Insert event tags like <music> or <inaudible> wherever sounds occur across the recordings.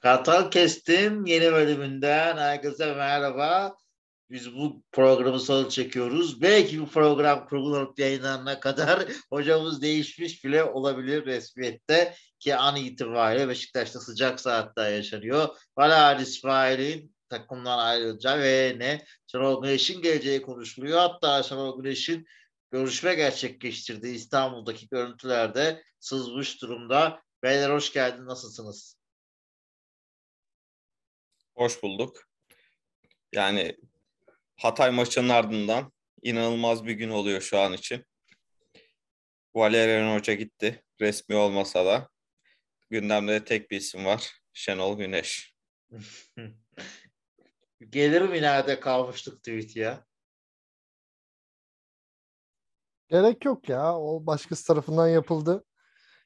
Kartal Kestim yeni bölümünden herkese merhaba. Biz bu programı salı çekiyoruz. Belki bu program kurgulanıp yayınlanana kadar <laughs> hocamız değişmiş bile olabilir resmiyette ki an itibariyle Beşiktaş'ta sıcak saatler yaşanıyor. Valal İsmail'in takımdan ayrılacağı ve ne Şenol Güneş'in geleceği konuşuluyor. Hatta Şenol Güneş'in görüşme gerçekleştirdiği İstanbul'daki görüntülerde sızmış durumda. Beyler hoş geldin. Nasılsınız? Hoş bulduk. Yani Hatay maçının ardından inanılmaz bir gün oluyor şu an için. Valerian Hoca gitti. Resmi olmasa da. Gündemde tek bir isim var. Şenol Güneş. <laughs> Gelir mi nerede kalmıştık tweet ya? Gerek yok ya. O başkası tarafından yapıldı.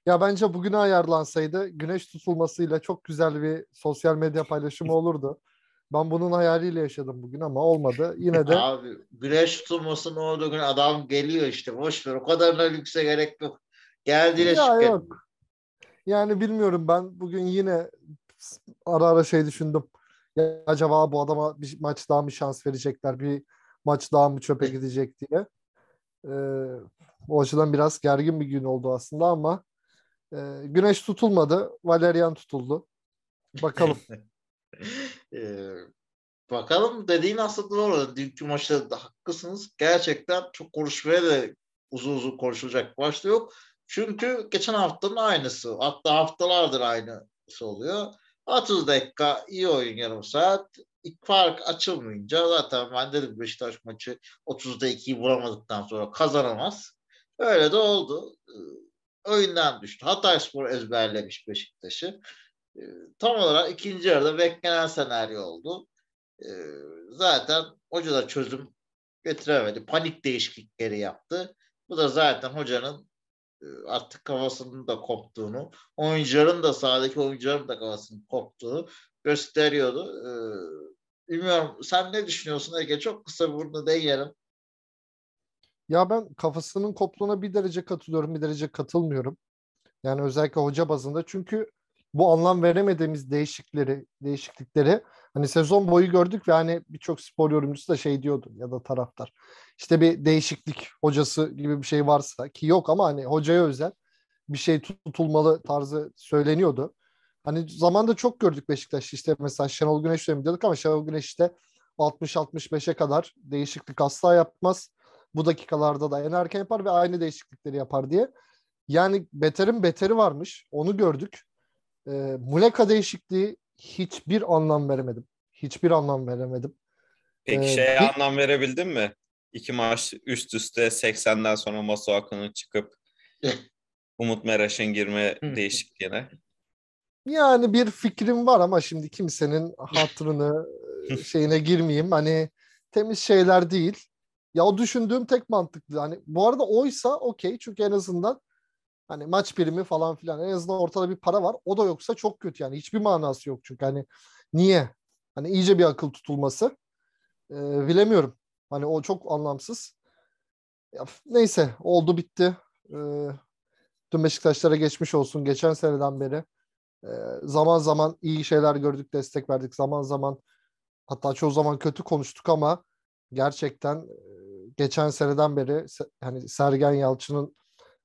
Ya bence bugüne ayarlansaydı güneş tutulmasıyla çok güzel bir sosyal medya paylaşımı <laughs> olurdu. Ben bunun hayaliyle yaşadım bugün ama olmadı. Yine de Abi güneş tutulmasının olduğu gün adam geliyor işte. Boş ver. O kadarına lükse gerek yok. Geldiğine ya şükret. yok. Yani bilmiyorum ben bugün yine ara ara şey düşündüm. Ya acaba bu adama bir maç daha mı şans verecekler? Bir maç daha mı çöpe gidecek diye. Ee, o açıdan biraz gergin bir gün oldu aslında ama e, güneş tutulmadı. Valerian tutuldu. Bakalım. <laughs> Ee, bakalım dediğin aslında doğru. Dünkü maçta da haklısınız. Gerçekten çok konuşmaya da uzun uzun konuşulacak başta yok. Çünkü geçen haftanın aynısı. Hatta haftalardır aynısı oluyor. 30 dakika iyi oyun yarım saat. İlk fark açılmayınca zaten ben dedim Beşiktaş maçı 30'da 2'yi vuramadıktan sonra kazanamaz. Öyle de oldu. Oyundan düştü. Hatayspor ezberlemiş Beşiktaş'ı. Ee, Tam olarak ikinci yarıda beklenen senaryo oldu. Ee, Zaten hoca da çözüm getiremedi. Panik değişiklikleri yaptı. Bu da zaten hocanın e, artık kafasının da koptuğunu, oyuncuların da sahadaki oyuncuların da kafasının koptuğunu gösteriyordu. Ee, Bilmiyorum sen ne düşünüyorsun Ege? Çok kısa burada değinelim. Ya ben kafasının koptuğuna bir derece katılıyorum, bir derece katılmıyorum. Yani özellikle hoca bazında. Çünkü bu anlam veremediğimiz değişiklikleri, değişiklikleri hani sezon boyu gördük ve hani birçok spor yorumcusu da şey diyordu ya da taraftar. İşte bir değişiklik hocası gibi bir şey varsa ki yok ama hani hocaya özel bir şey tutulmalı tarzı söyleniyordu. Hani zamanda çok gördük Beşiktaş işte mesela Şenol Güneş dönemi diyorduk ama Şenol Güneş işte 60-65'e kadar değişiklik asla yapmaz. Bu dakikalarda da en erken yapar ve aynı değişiklikleri yapar diye. Yani beterin beteri varmış. Onu gördük. E, Muleka değişikliği hiçbir anlam veremedim. Hiçbir anlam veremedim. Peki Ee, şeye bir- anlam verebildin mi? İki maç üst üste 80'den sonra Masuaku'nun çıkıp <laughs> Umut Meraş'ın girme değişikliğine. Yani bir fikrim var ama şimdi kimsenin <laughs> hatırını e, şeyine girmeyeyim. Hani temiz şeyler değil. Ya o düşündüğüm tek mantıklı. Hani bu arada oysa okey çünkü en azından hani maç primi falan filan en azından ortada bir para var. O da yoksa çok kötü yani. Hiçbir manası yok çünkü hani niye? Hani iyice bir akıl tutulması. Ee, bilemiyorum. Hani o çok anlamsız. Ya, neyse oldu bitti. Ee, tüm Beşiktaşlara geçmiş olsun. Geçen seneden beri ee, zaman zaman iyi şeyler gördük, destek verdik. Zaman zaman hatta çoğu zaman kötü konuştuk ama gerçekten e, geçen seneden beri hani Sergen Yalçın'ın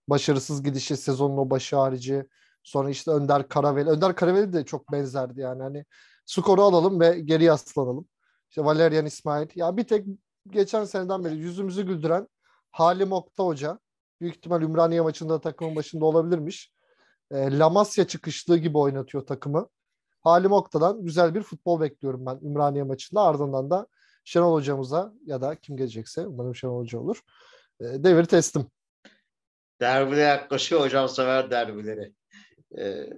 başarısız gidişi sezonun o başı harici sonra işte Önder Karaveli. Önder Karaveli de çok benzerdi yani hani skoru alalım ve geri yaslanalım. İşte Valerian İsmail. Ya bir tek geçen seneden beri yüzümüzü güldüren Halim Okta Hoca. Büyük ihtimal Ümraniye maçında takımın başında olabilirmiş e, Lamasya çıkışlığı gibi oynatıyor takımı. Halim Okta'dan güzel bir futbol bekliyorum ben Ümraniye maçında. Ardından da Şenol hocamıza ya da kim gelecekse umarım Şenol hoca olur. E, devir teslim. Derbile yaklaşıyor. Hocam sever derbileri. Ee,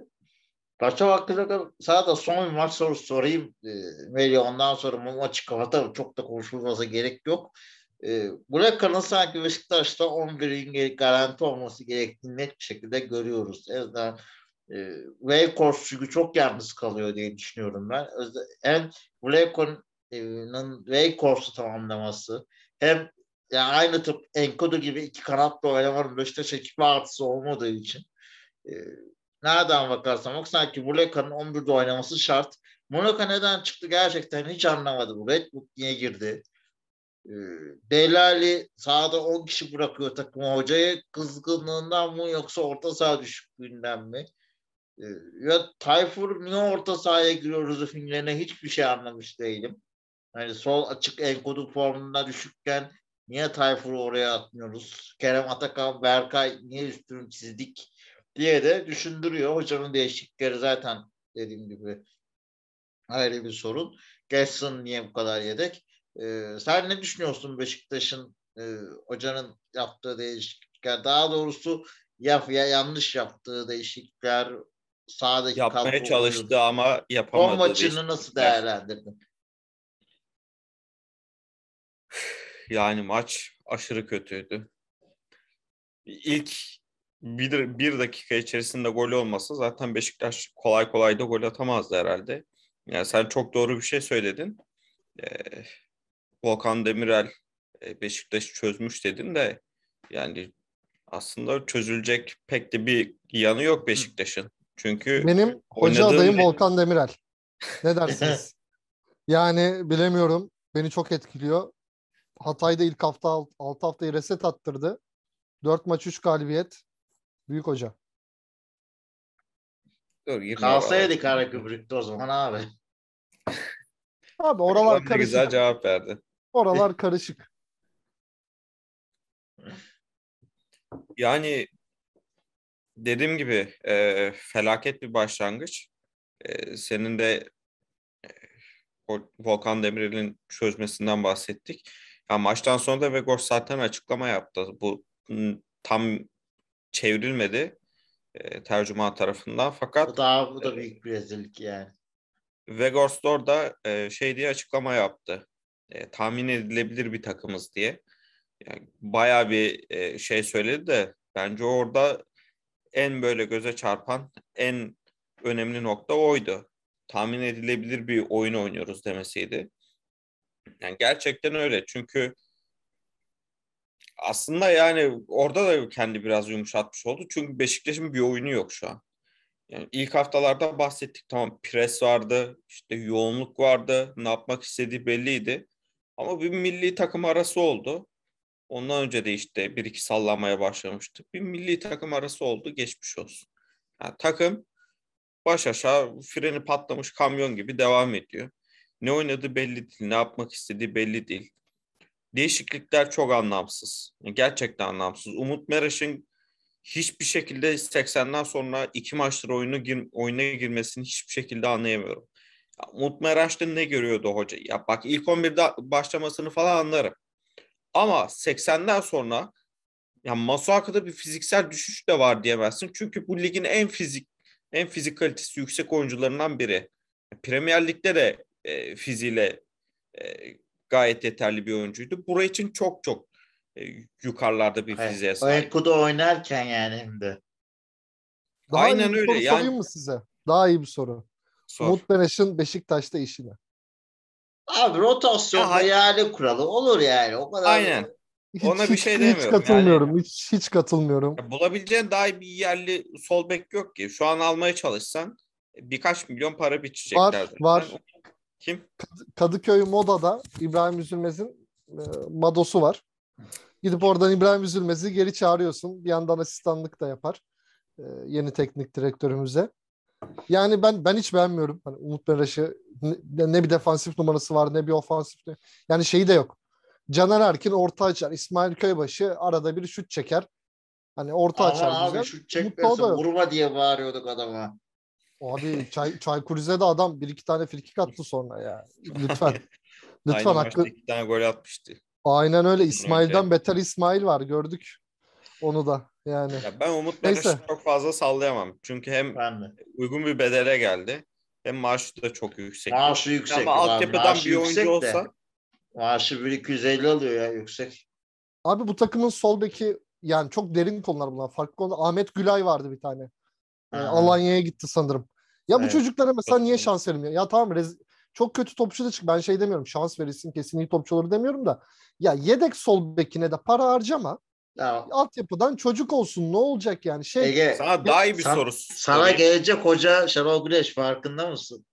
Maça hakkında sana da son bir maç sorusu sorayım. Ee, Melih ondan sonra bu maçı kapatalım. Çok da konuşulması gerek yok. Ee, Buraka'nın sanki Beşiktaş'ta 11'in garanti olması gerektiğini net bir şekilde görüyoruz. En azından e, Weghorst çünkü çok yalnız kalıyor diye düşünüyorum ben. Özde- Hem Buraka'nın Weghorst'u tamamlaması hem yani aynı tıp Enkodu gibi iki kanatla oynamanın Beşiktaş ekibi artısı olmadığı için e, nereden bakarsan bak sanki Muleka'nın 11'de oynaması şart. Muleka neden çıktı gerçekten hiç anlamadım. Redwood niye girdi? Ee, Delali sahada 10 kişi bırakıyor takımı hocayı. Kızgınlığından mı yoksa orta saha düşüklüğünden mi? Ee, ya Tayfur niye orta sahaya giriyoruz filmlerine hiçbir şey anlamış değilim. Hani sol açık enkodu formunda düşükken niye Tayfur'u oraya atmıyoruz? Kerem Atakan, Berkay niye üstünü çizdik diye de düşündürüyor. Hocanın değişiklikleri zaten dediğim gibi ayrı bir sorun. Gelson niye bu kadar yedek? Ee, sen ne düşünüyorsun Beşiktaş'ın e, hocanın yaptığı değişiklikler? Daha doğrusu ya, ya yanlış yaptığı değişiklikler sahadaki Yapmaya çalıştı ama yapamadı. Son maçını nasıl değerlendirdin? Yani maç aşırı kötüydü. İlk bir, bir dakika içerisinde gol olmasa zaten Beşiktaş kolay kolay da gol atamazdı herhalde. Yani sen çok doğru bir şey söyledin. Ee, Volkan Demirel e, Beşiktaş'ı çözmüş dedin de yani aslında çözülecek pek de bir yanı yok Beşiktaş'ın. Çünkü benim hoca adayım Volkan Demirel. Ne dersiniz? <laughs> yani bilemiyorum. Beni çok etkiliyor. Hatay'da ilk hafta 6 haftayı reset attırdı. 4 maç 3 galibiyet. Büyük hoca. Dur, Kalsaydı. Karagümrük'te o zaman abi. Abi oralar Ulan ne güzel karışık. cevap verdi. Oralar karışık. Yani dediğim gibi e, felaket bir başlangıç. E, senin de e, Vol- Volkan Demirel'in çözmesinden bahsettik. Ya maçtan sonra da Vegors zaten açıklama yaptı. Bu tam çevrilmedi e, tercüman tarafından. Bu Fakat da, bu da büyük bir rezillik yani. Vegors da orada e, şey diye açıklama yaptı. E, tahmin edilebilir bir takımız diye. Yani bayağı bir e, şey söyledi de bence orada en böyle göze çarpan en önemli nokta oydu. Tahmin edilebilir bir oyun oynuyoruz demesiydi. Yani gerçekten öyle. Çünkü aslında yani orada da kendi biraz yumuşatmış oldu. Çünkü Beşiktaş'ın bir oyunu yok şu an. Yani ilk haftalarda bahsettik tamam pres vardı, işte yoğunluk vardı, ne yapmak istediği belliydi. Ama bir milli takım arası oldu. Ondan önce de işte bir iki sallamaya başlamıştı. Bir milli takım arası oldu, geçmiş olsun. Yani takım baş aşağı freni patlamış kamyon gibi devam ediyor. Ne oynadığı belli değil, ne yapmak istediği belli değil. Değişiklikler çok anlamsız. Gerçekten anlamsız. Umut Meraş'ın hiçbir şekilde 80'den sonra iki maçtır oyunu gir, oyuna girmesini hiçbir şekilde anlayamıyorum. Ya, Umut Meraş'ta ne görüyordu hoca? Ya bak ilk 11'de başlamasını falan anlarım. Ama 80'den sonra ya Masuaka'da bir fiziksel düşüş de var diyemezsin. Çünkü bu ligin en fizik en fizik kalitesi yüksek oyuncularından biri. Premier Lig'de de e, fiziğiyle e, gayet yeterli bir oyuncuydu. Buraya için çok çok e, yukarılarda bir fiziğe Evet. sahip. Enkudu oynarken yani hem de. Daha Aynen iyi bir öyle. soru Yani- sorayım mı size? Daha iyi bir soru. Sor. Umut Bereş'in Beşiktaş'ta işi ne? Abi rotasyonda Ya, hay- yani kuralı olur yani. O kadar Aynen. Hiç, Ona bir hiç- şey hiç demiyorum. katılmıyorum. Hiç, hiç katılmıyorum. Ya Bulabileceğin daha iyi bir yerli sol bek yok ki. Şu an almaya çalışsan birkaç milyon para biçecekler. Var, var. Kim? Kadıköy Moda'da İbrahim Üzülmez'in e, Madosu var. Gidip oradan İbrahim Üzülmez'i geri çağırıyorsun. Bir yandan asistanlık da yapar. e, yeni teknik direktörümüze. Yani ben ben hiç beğenmiyorum. Hani Umut Meraş'ı ne, ne bir defansif numarası var ne bir ofansif. Yani şeyi de yok. Caner Erkin orta açar. İsmail Köybaşı arada bir şut çeker. Hani orta açar Ama güzel. abi şut yok. vurma diye bağırıyorduk adama. Abi Çay, Çaykur Rize'de adam bir iki tane frikik attı sonra ya. Lütfen. <laughs> Lütfen Aynı hakkı. iki tane gol atmıştı. Aynen öyle. İsmail'den beter İsmail var. Gördük. Onu da yani. Ya ben Umut. Meraş'ı çok fazla sallayamam. Çünkü hem uygun bir bedele geldi hem maaşı da çok yüksek. Maaşı yüksek. Ama altyapıdan bir oyuncu de. olsa Maaşı 1250 alıyor ya yüksek. Abi bu takımın sol beki yani çok derin konular bunlar. Farklı konular. Ahmet Gülay vardı bir tane. Ee, Ha. Alanya'ya gitti sanırım. Ya bu Evet. çocuklara mesela niye şans verilmiyor? Ya tamam rez- çok kötü topçu da çık. Ben şey demiyorum. Şans verilsin kesin iyi topçu olur demiyorum da. Ya yedek sol bekine de para harcama. Ya, Altyapıdan çocuk olsun ne olacak yani? Şey Ege Sana daha iyi bir Sen- soru sana sorayım. gelecek hoca Şenol Güneş farkında mısın?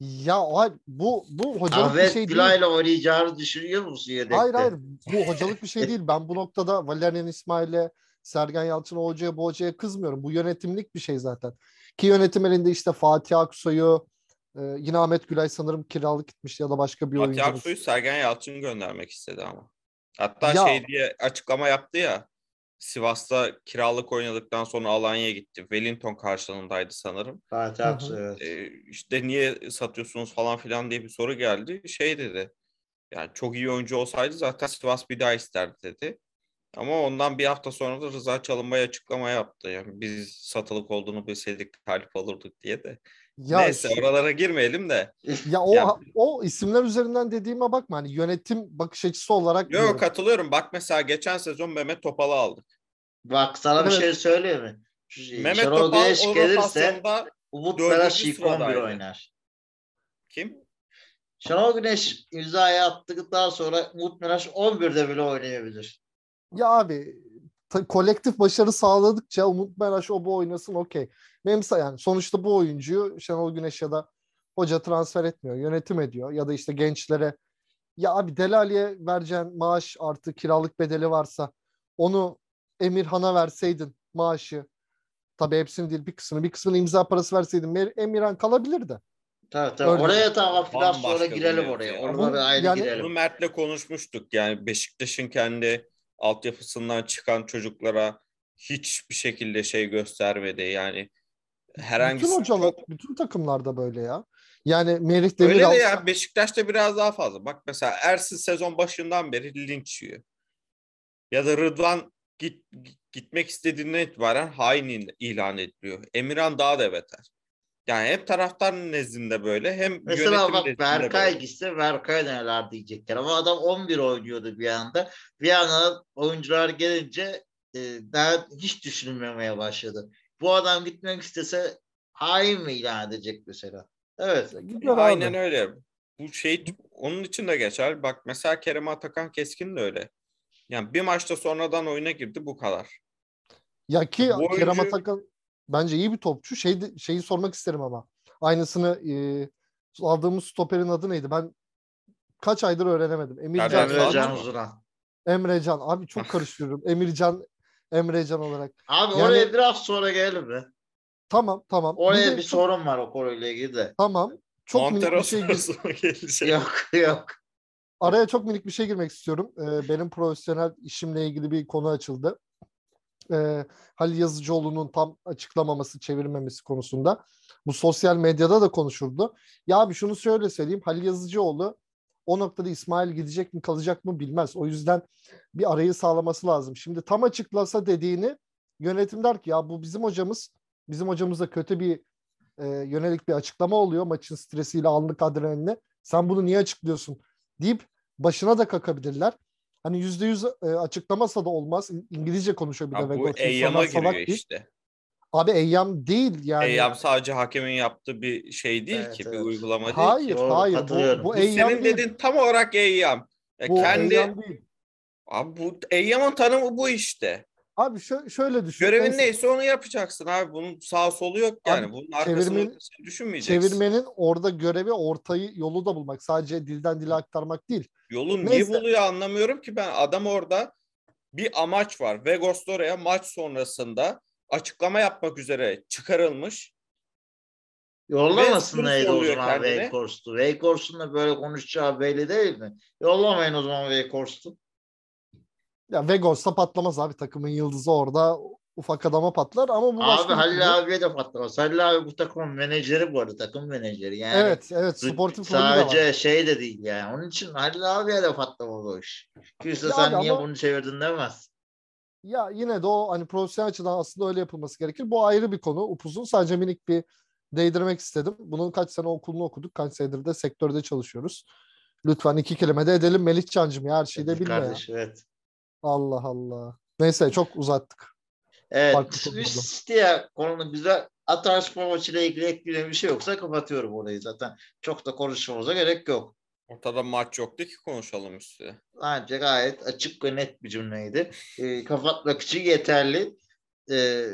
ya bu bu hocalık bir Ahmet şey değil. Gülay'la oynayacağını düşünüyor musun yedekte? Hayır hayır bu hocalık bir şey değil. Ben bu noktada Valerian İsmail'e, Sergen Yalçın o hocaya bu hocaya kızmıyorum. Bu yönetimlik bir şey zaten. Ki yönetim elinde işte Fatih Aksoy'u e, yine Ahmet Gülay sanırım kiralık gitmişti ya da başka bir Fatih oyuncumuz. Aksoy'u Sergen Yalçın göndermek istedi ama. Hatta Ya- şey diye açıklama yaptı ya. Sivas'ta kiralık oynadıktan sonra Alanya'ya gitti. Wellington karşılığındaydı sanırım. Fatih. Aksoy evet. İşte niye satıyorsunuz falan filan diye bir soru geldi. Şey dedi. Yani çok iyi oyuncu olsaydı zaten Sivas bir daha isterdi dedi. Ama ondan bir hafta sonra da Rıza Çalınbay açıklama yaptı. Yani biz satılık olduğunu bilseydik talip olurduk diye de. Ya Neyse şu- oralara girmeyelim de. Ya o Ya- o isimler üzerinden dediğime bakma hani yönetim bakış açısı olarak Yok diyorum. katılıyorum. Bak mesela geçen sezon Mehmet Topal'ı aldık. Bak sana bir Evet. şey söyleyeyim mi? Şu- Mehmet Şenol Topal Güneş gelirse Umut Meraş ilk 11 sıradaydı. oynar. kim? Şenol Güneş imzayı attıktan sonra Umut Meraş 11'de bile oynayabilir. Ya abi kolektif başarı sağladıkça Umut Meraş o bu oynasın okey. Benim yani sonuçta bu oyuncuyu Şenol Güneş ya da hoca transfer etmiyor, yönetim ediyor ya da işte gençlere ya abi Delali'ye vereceğin maaş artı kiralık bedeli varsa onu Emirhan'a verseydin maaşı tabii hepsini değil bir kısmını bir kısmını imza parası verseydin Emirhan kalabilirdi. Tabii tabii. Öyle. Oraya tamam biraz sonra girelim oraya. ya. Orada bir ayrı yani- Bunu girelim. Mert'le konuşmuştuk. Yani Beşiktaş'ın kendi altyapısından çıkan çocuklara hiçbir şekilde şey göstermedi. Yani herhangi bütün hocalar, bütün takımlarda böyle ya. Yani Merih öyle Demiral de ya Beşiktaş'ta biraz daha fazla. Bak mesela Ersin sezon başından beri linç yiyor. Ya da Rıdvan git, gitmek istediğinden itibaren hain il- ilan ediliyor. Emirhan daha da beter. Yani hem taraftar nezdinde böyle hem Mesela bak Berkay böyle. gitse Berkay neler diyecekler. Ama adam 11 oynuyordu bir anda. Bir anda oyuncular gelince e, daha hiç düşünülmemeye başladı. Bu adam gitmek istese hain mi ilan edecek mesela? Evet. gidiyor Aynen abi. öyle. Bu şey onun için de geçer. Bak mesela Kerem Atakan Keskin de öyle. Yani bir maçta sonradan oyuna girdi bu kadar. Ya ki Bu Kerem oyuncu- Atakan bence iyi bir topçu. Şey, şeyi sormak isterim ama. Aynısını e, aldığımız stoperin adı neydi? Ben kaç aydır öğrenemedim. Emircan. Erdem Emre Can Can mı? Uzuran. Emrecan. Abi çok karıştırıyorum. <laughs> Emircan, Emrecan olarak. Abi Yani- oraya biraz sonra gelelim mi? Tamam tamam. Oraya de bir, sorun var o konuyla ilgili de. Tamam. Çok minik Montero bir şey gelecek. Yok yok. Araya çok minik bir şey girmek istiyorum. Ee, benim profesyonel işimle ilgili bir konu açıldı. Ee, Halil Yazıcıoğlu'nun tam açıklamaması, çevirmemesi konusunda. Bu sosyal medyada da konuşuldu. Ya abi şunu şöyle söyleyeyim. Halil Yazıcıoğlu o noktada İsmail gidecek mi kalacak mı bilmez. O yüzden bir arayı sağlaması lazım. Şimdi tam açıklasa dediğini yönetim der ki ya bu bizim hocamız. Bizim hocamıza kötü bir e, yönelik bir açıklama oluyor maçın stresiyle anlık adrenalinle. Sen bunu niye açıklıyorsun deyip başına da kakabilirler. Hani yüzde yüz e, açıklamasa da olmaz. İngilizce konuşuyor bir de. Ya bu Vegors. İnsanlar Eyyam'a salak giriyor değil. işte. Abi Eyyam değil yani. Eyyam sadece hakemin yaptığı bir şey değil Evet, ki, evet. bir uygulama değil Hayır, ki. Doğru, hayır. Bu, katılıyorum. bu Bu Eyyam senin değil. dediğin tam olarak Eyyam. Ya Bu kendi Eyyam değil. abi bu Eyyam'ın tanımı bu işte. Abi şö- şöyle düşün. Görevin Neyse, neyse onu yapacaksın abi. Bunun sağ solu yok yani. Abi, Bunun arkasını çevirmen- düşünmeyeceksin. Çevirmenin orada görevi ortayı yolu da bulmak. Sadece dilden dile aktarmak değil. Yolu niye Neyse. buluyor anlamıyorum ki ben. Adam orada bir amaç var. Vegos oraya maç sonrasında açıklama yapmak üzere çıkarılmış. Yollamasın neydi o zaman kendine. Wayhorst'u. Wayhorst'un da böyle konuşacağı belli değil mi? Yollamayın o zaman Wayhorst'u. Ya Vegos'ta patlamaz abi takımın yıldızı orada ufak adama patlar ama bu Abi Halil konu. abiye de patlamaz. Halil abi bu takımın menajeri bu arada. Takım menajeri. Yani Evet evet sportif rolü de var. Sadece şey de değil yani. Onun için Halil abiye de patlamaz o iş. Kimse Ya sen abi niye ama- bunu çevirdin demez. Ya yine de o hani profesyonel açıdan aslında öyle yapılması gerekir. Bu ayrı bir konu. Upuzun sadece minik bir değdirmek istedim. Bunun kaç sene okulunu okuduk. Kaç senedir de sektörde çalışıyoruz. Lütfen iki kelime de edelim Melih Can'cığım ya her şeyi de bilme ya. Kardeş evet. Allah Allah. Neyse çok uzattık. Evet. Biz diğer konunun güzel Ataşma maçıyla ilgili ekleyeceğim bir şey yoksa kapatıyorum orayı zaten. Çok da konuşmamıza gerek yok. Ortada maç yoktu ki konuşalım üstüne. Bence gayet açık ve net bir cümleydi. E, kapatmak için yeterli. E,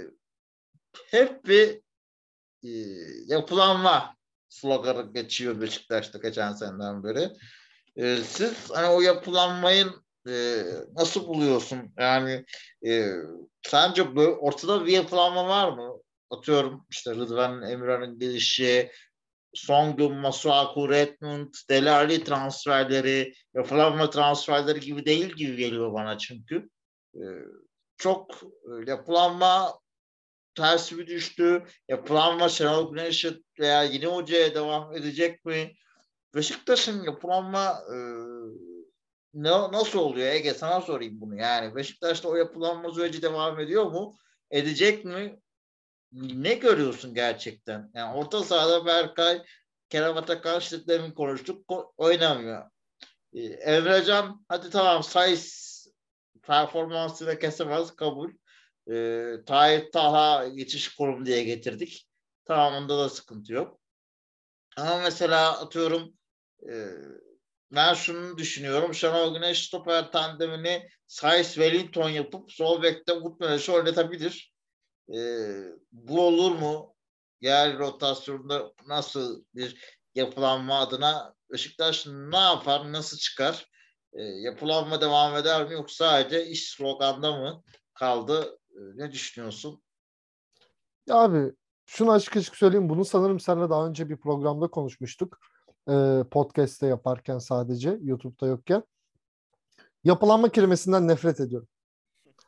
hep bir e, yapılanma sloganı geçiyor Beşiktaş'ta geçen seneden beri. E, siz hani o yapılanmayın e, nasıl buluyorsun? Yani e, sence böyle ortada bir yapılanma var mı? Atıyorum işte Rıdvan Emirhan'ın gelişi, son gün Masuaku, Redmond, Delali transferleri, yapılanma transferleri gibi değil gibi geliyor bana çünkü. E, çok yapılanma ters mi düştü? Yapılanma Şenol Güneş'e veya yeni hocaya devam edecek mi? Beşiktaş'ın yapılanma e, ne, nasıl oluyor? Ege sana sorayım bunu. Yani Beşiktaş'ta o yapılanma süreci devam ediyor mu? Edecek mi? Ne görüyorsun gerçekten? Yani orta sahada Berkay Kerem Atakan demin konuştuk. Oynamıyor. Ee, hadi tamam Sayıs performansıyla kesemez kabul. Ee, Tayyip Taha geçiş kurum diye getirdik. Tamam onda da sıkıntı yok. Ama mesela atıyorum e, ben şunu düşünüyorum. Şenol Güneş stoper tandemini Saiz Wellington yapıp sol bekte Gutman'ı oynatabilir. Ee, bu olur mu? Yer rotasyonda nasıl bir yapılanma adına Beşiktaş ne yapar, nasıl çıkar? Ee, yapılanma devam eder mi yoksa sadece iş sloganda mı kaldı? Ee, ne düşünüyorsun? Ya abi şunu açık açık söyleyeyim. Bunu sanırım seninle daha önce bir programda konuşmuştuk e, podcast'te yaparken sadece YouTube'da yokken yapılanma kelimesinden nefret ediyorum.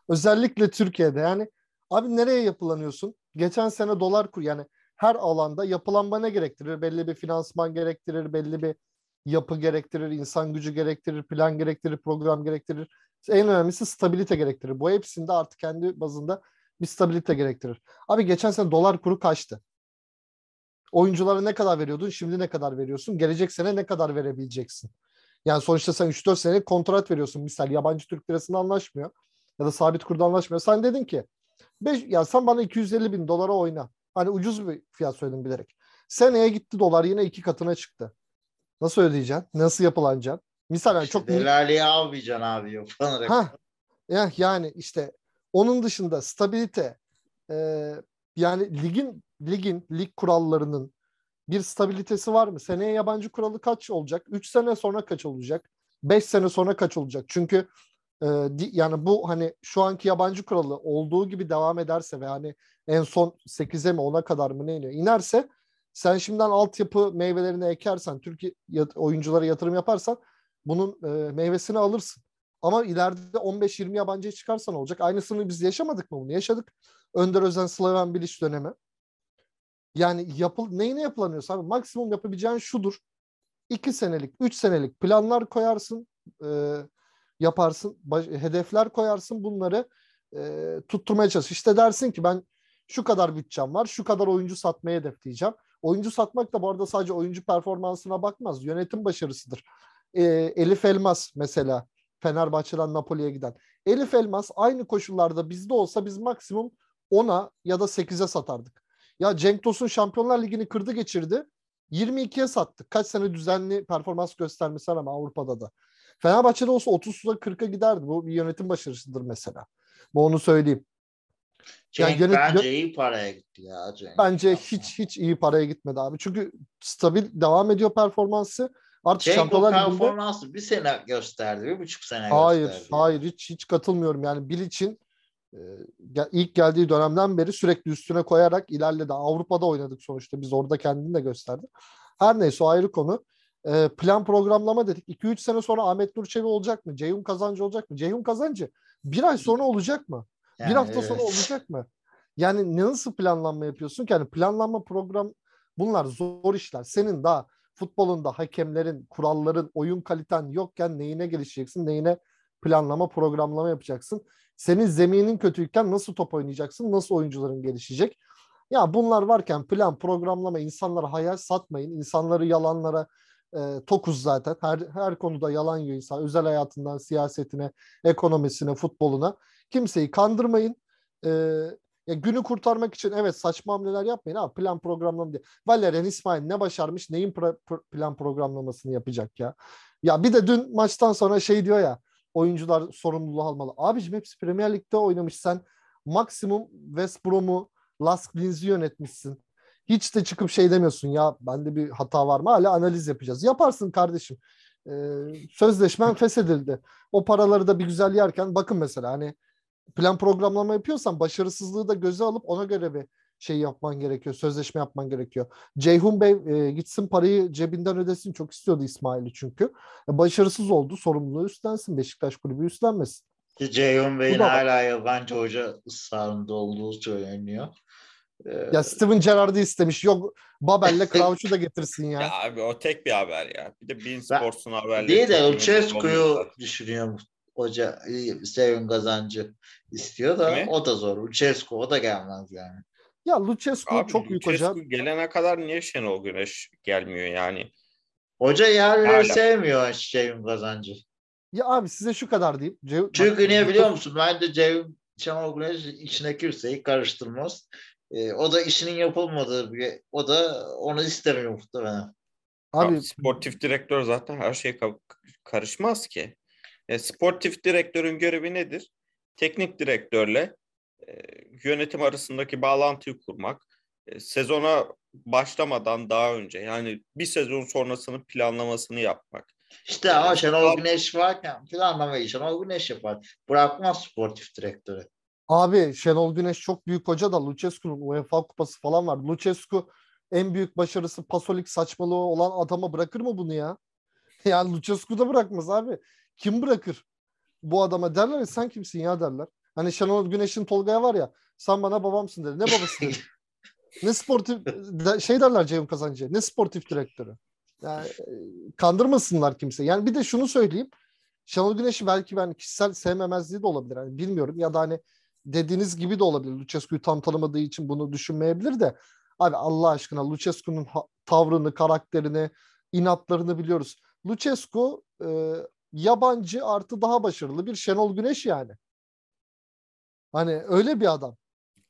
Özellikle Türkiye'de yani abi nereye yapılanıyorsun? Geçen sene dolar kur yani her alanda yapılanma ne gerektirir? Belli bir finansman gerektirir, belli bir yapı gerektirir, insan gücü gerektirir, plan gerektirir, program gerektirir. En önemlisi stabilite gerektirir. Bu hepsinde artık kendi bazında bir stabilite gerektirir. Abi geçen sene dolar kuru kaçtı? Oyunculara ne kadar veriyordun, şimdi ne kadar veriyorsun, gelecek sene ne kadar verebileceksin? Yani sonuçta sen 3-4 sene kontrat veriyorsun. Misal yabancı Türk lirasında anlaşmıyor ya da sabit kurda anlaşmıyor. Sen dedin ki 5, ya sen bana 250 bin dolara oyna. Hani ucuz bir fiyat söyledim bilerek. Seneye gitti dolar yine iki katına çıktı. Nasıl ödeyeceksin? Nasıl yapılanacaksın? Misal yani işte çok... Delaliye almayacaksın abi yapılarak. Ha, ya, yani işte onun dışında stabilite e, yani ligin ligin, lig kurallarının bir stabilitesi var mı? Seneye yabancı kuralı kaç olacak? 3 sene sonra kaç olacak? 5 sene sonra kaç olacak? Çünkü e, yani bu hani şu anki yabancı kuralı olduğu gibi devam ederse ve hani en son 8'e mi 10'a kadar mı ne iniyor? İnerse sen şimdiden altyapı meyvelerini ekersen, Türkiye oyunculara yatırım yaparsan bunun e, meyvesini alırsın. Ama ileride 15-20 yabancıya çıkarsan olacak. Aynısını biz yaşamadık mı bunu? Yaşadık. Önder Özen, Slaven Bilic dönemi. Yani yapıl neyine yapılanıyorsa abi maksimum yapabileceğin şudur. İki senelik, üç senelik planlar koyarsın, e, yaparsın, baş, hedefler koyarsın bunları e, tutturmaya çalış. İşte dersin ki ben şu kadar bütçem var, şu kadar oyuncu satmayı hedefleyeceğim. Oyuncu satmak da bu arada sadece oyuncu performansına bakmaz. Yönetim başarısıdır. E, Elif Elmas mesela Fenerbahçe'den Napoli'ye giden. Elif Elmas aynı koşullarda bizde olsa biz maksimum 10'a ya da 8'e satardık. Ya Cenk Tosun Şampiyonlar Ligi'ni kırdı geçirdi. 22'ye sattık. Kaç sene düzenli performans göstermesi ama Avrupa'da da. Fenerbahçe'de olsa 30'a 40'a giderdi. Bu bir yönetim başarısıdır mesela. Bu onu söyleyeyim. Cenk yani yönet- bence iyi paraya gitti ya Cenk. Bence Yapma. hiç hiç iyi paraya gitmedi abi. Çünkü stabil devam ediyor performansı. Artık Cenk Şampiyonlar Ligi'nde... performansı bir sene gösterdi, bir buçuk sene hayır, gösterdi. Hayır, hayır hiç hiç katılmıyorum. Yani Bilic'in ilk geldiği dönemden beri sürekli üstüne koyarak ilerledi. Avrupa'da oynadık sonuçta. Biz orada kendini de gösterdi. Her neyse o ayrı konu. E, plan programlama dedik. 2-3 sene sonra Ahmet Nurçevi olacak mı? Ceyhun Kazancı olacak mı? Ceyhun Kazancı bir ay sonra olacak mı? Yani, bir hafta evet. sonra olacak mı? Yani nasıl planlanma yapıyorsun ki? Yani planlanma program bunlar zor işler. Senin daha futbolunda hakemlerin, kuralların, oyun kaliten yokken neyine gelişeceksin, neyine planlama, programlama yapacaksın. Senin zeminin kötüyken nasıl top oynayacaksın? Nasıl oyuncuların gelişecek? Ya bunlar varken plan, programlama, insanlara hayal satmayın. İnsanları yalanlara e, tokuz zaten. Her, her konuda yalan yiyor insan. Özel hayatından siyasetine, ekonomisine, futboluna. Kimseyi kandırmayın. E, Ya günü kurtarmak için evet saçma hamleler yapmayın ama plan programlama diye. Valerian İsmail ne başarmış neyin pra- pr- plan programlamasını yapacak ya. Ya bir de dün maçtan sonra şey diyor ya oyuncular sorumluluğu almalı. Abicim hepsi Premier Lig'de oynamış sen maksimum West Brom'u Lask Linz'i yönetmişsin. Hiç de çıkıp şey demiyorsun ya bende bir hata var mı hala analiz yapacağız. Yaparsın kardeşim. Ee, sözleşmen feshedildi. O paraları da bir güzel yerken bakın mesela hani plan programlama yapıyorsan başarısızlığı da göze alıp ona göre bir şey yapman gerekiyor. Sözleşme yapman gerekiyor. Ceyhun Bey e, gitsin parayı cebinden ödesin. Çok istiyordu İsmail'i çünkü. E, başarısız oldu. Sorumluluğu üstlensin. Beşiktaş kulübü üstlenmesin. Ki Ceyhun Bey'in hala yabancı hoca ısrarında olduğu söyleniyor. Ee, Ya Steven Gerrard'ı istemiş. Yok Babel'le <laughs> Crouch'u da getirsin ya. Ya abi o tek bir haber ya. Bir de Ben- Sports'un haberleri. Değil de çok önemli Lucescu'yu olmuyor. düşünüyor hoca Sevim Kazancı istiyor da Kimi? o da zor. Lucescu o da gelmez yani. Ya Lucescu Abi çok büyük hoca. Lucescu gelene kadar niye Şenol Güneş gelmiyor yani? Hoca yerleri sevmiyor Sevim Kazancı. Ya abi size şu kadar diyeyim. Ce- Çünkü niye biliyor musun? Ben de Ceyhun Şenol Güneş içine kimseyi karıştırmaz. Ee, o da işinin yapılmadığı bir o da onu istemiyor muhtemelen. Abi Abi, sportif direktör zaten her şeye ka- karışmaz ki. E, sportif direktörün görevi nedir? Teknik direktörle yönetim arasındaki bağlantıyı kurmak. E, sezona başlamadan daha önce yani bir sezon sonrasının planlamasını yapmak. İşte ama Şenol Güneş varken planlamayı Şenol Güneş yapar. Bırakmaz sportif direktörü. Abi Şenol Güneş çok büyük hoca da Lucescu'nun UEFA kupası falan var. Lucescu en büyük başarısı pasolik saçmalığı olan adama bırakır mı bunu ya? <laughs> Yani Lucescu da bırakmaz abi. Kim bırakır? Bu adama derler ya sen kimsin ya derler. Hani Şenol Güneş'in Tolga'ya var ya sen bana babamsın dedi. Ne babası dedi. <laughs> ne sportif şey derler Ceyhun Kazancı. Ne sportif direktörü. Yani e, kandırmasınlar kimse. Yani bir de şunu söyleyeyim. Şenol Güneş'i belki ben kişisel sevmemezliği de olabilir. Hani bilmiyorum ya da hani dediğiniz gibi de olabilir. Lucescu'yu tam tanımadığı için bunu düşünmeyebilir de abi Allah aşkına Lucescu'nun tavrını, karakterini, inatlarını biliyoruz. Lucescu e, yabancı artı daha başarılı bir Şenol Güneş yani. Hani öyle bir adam.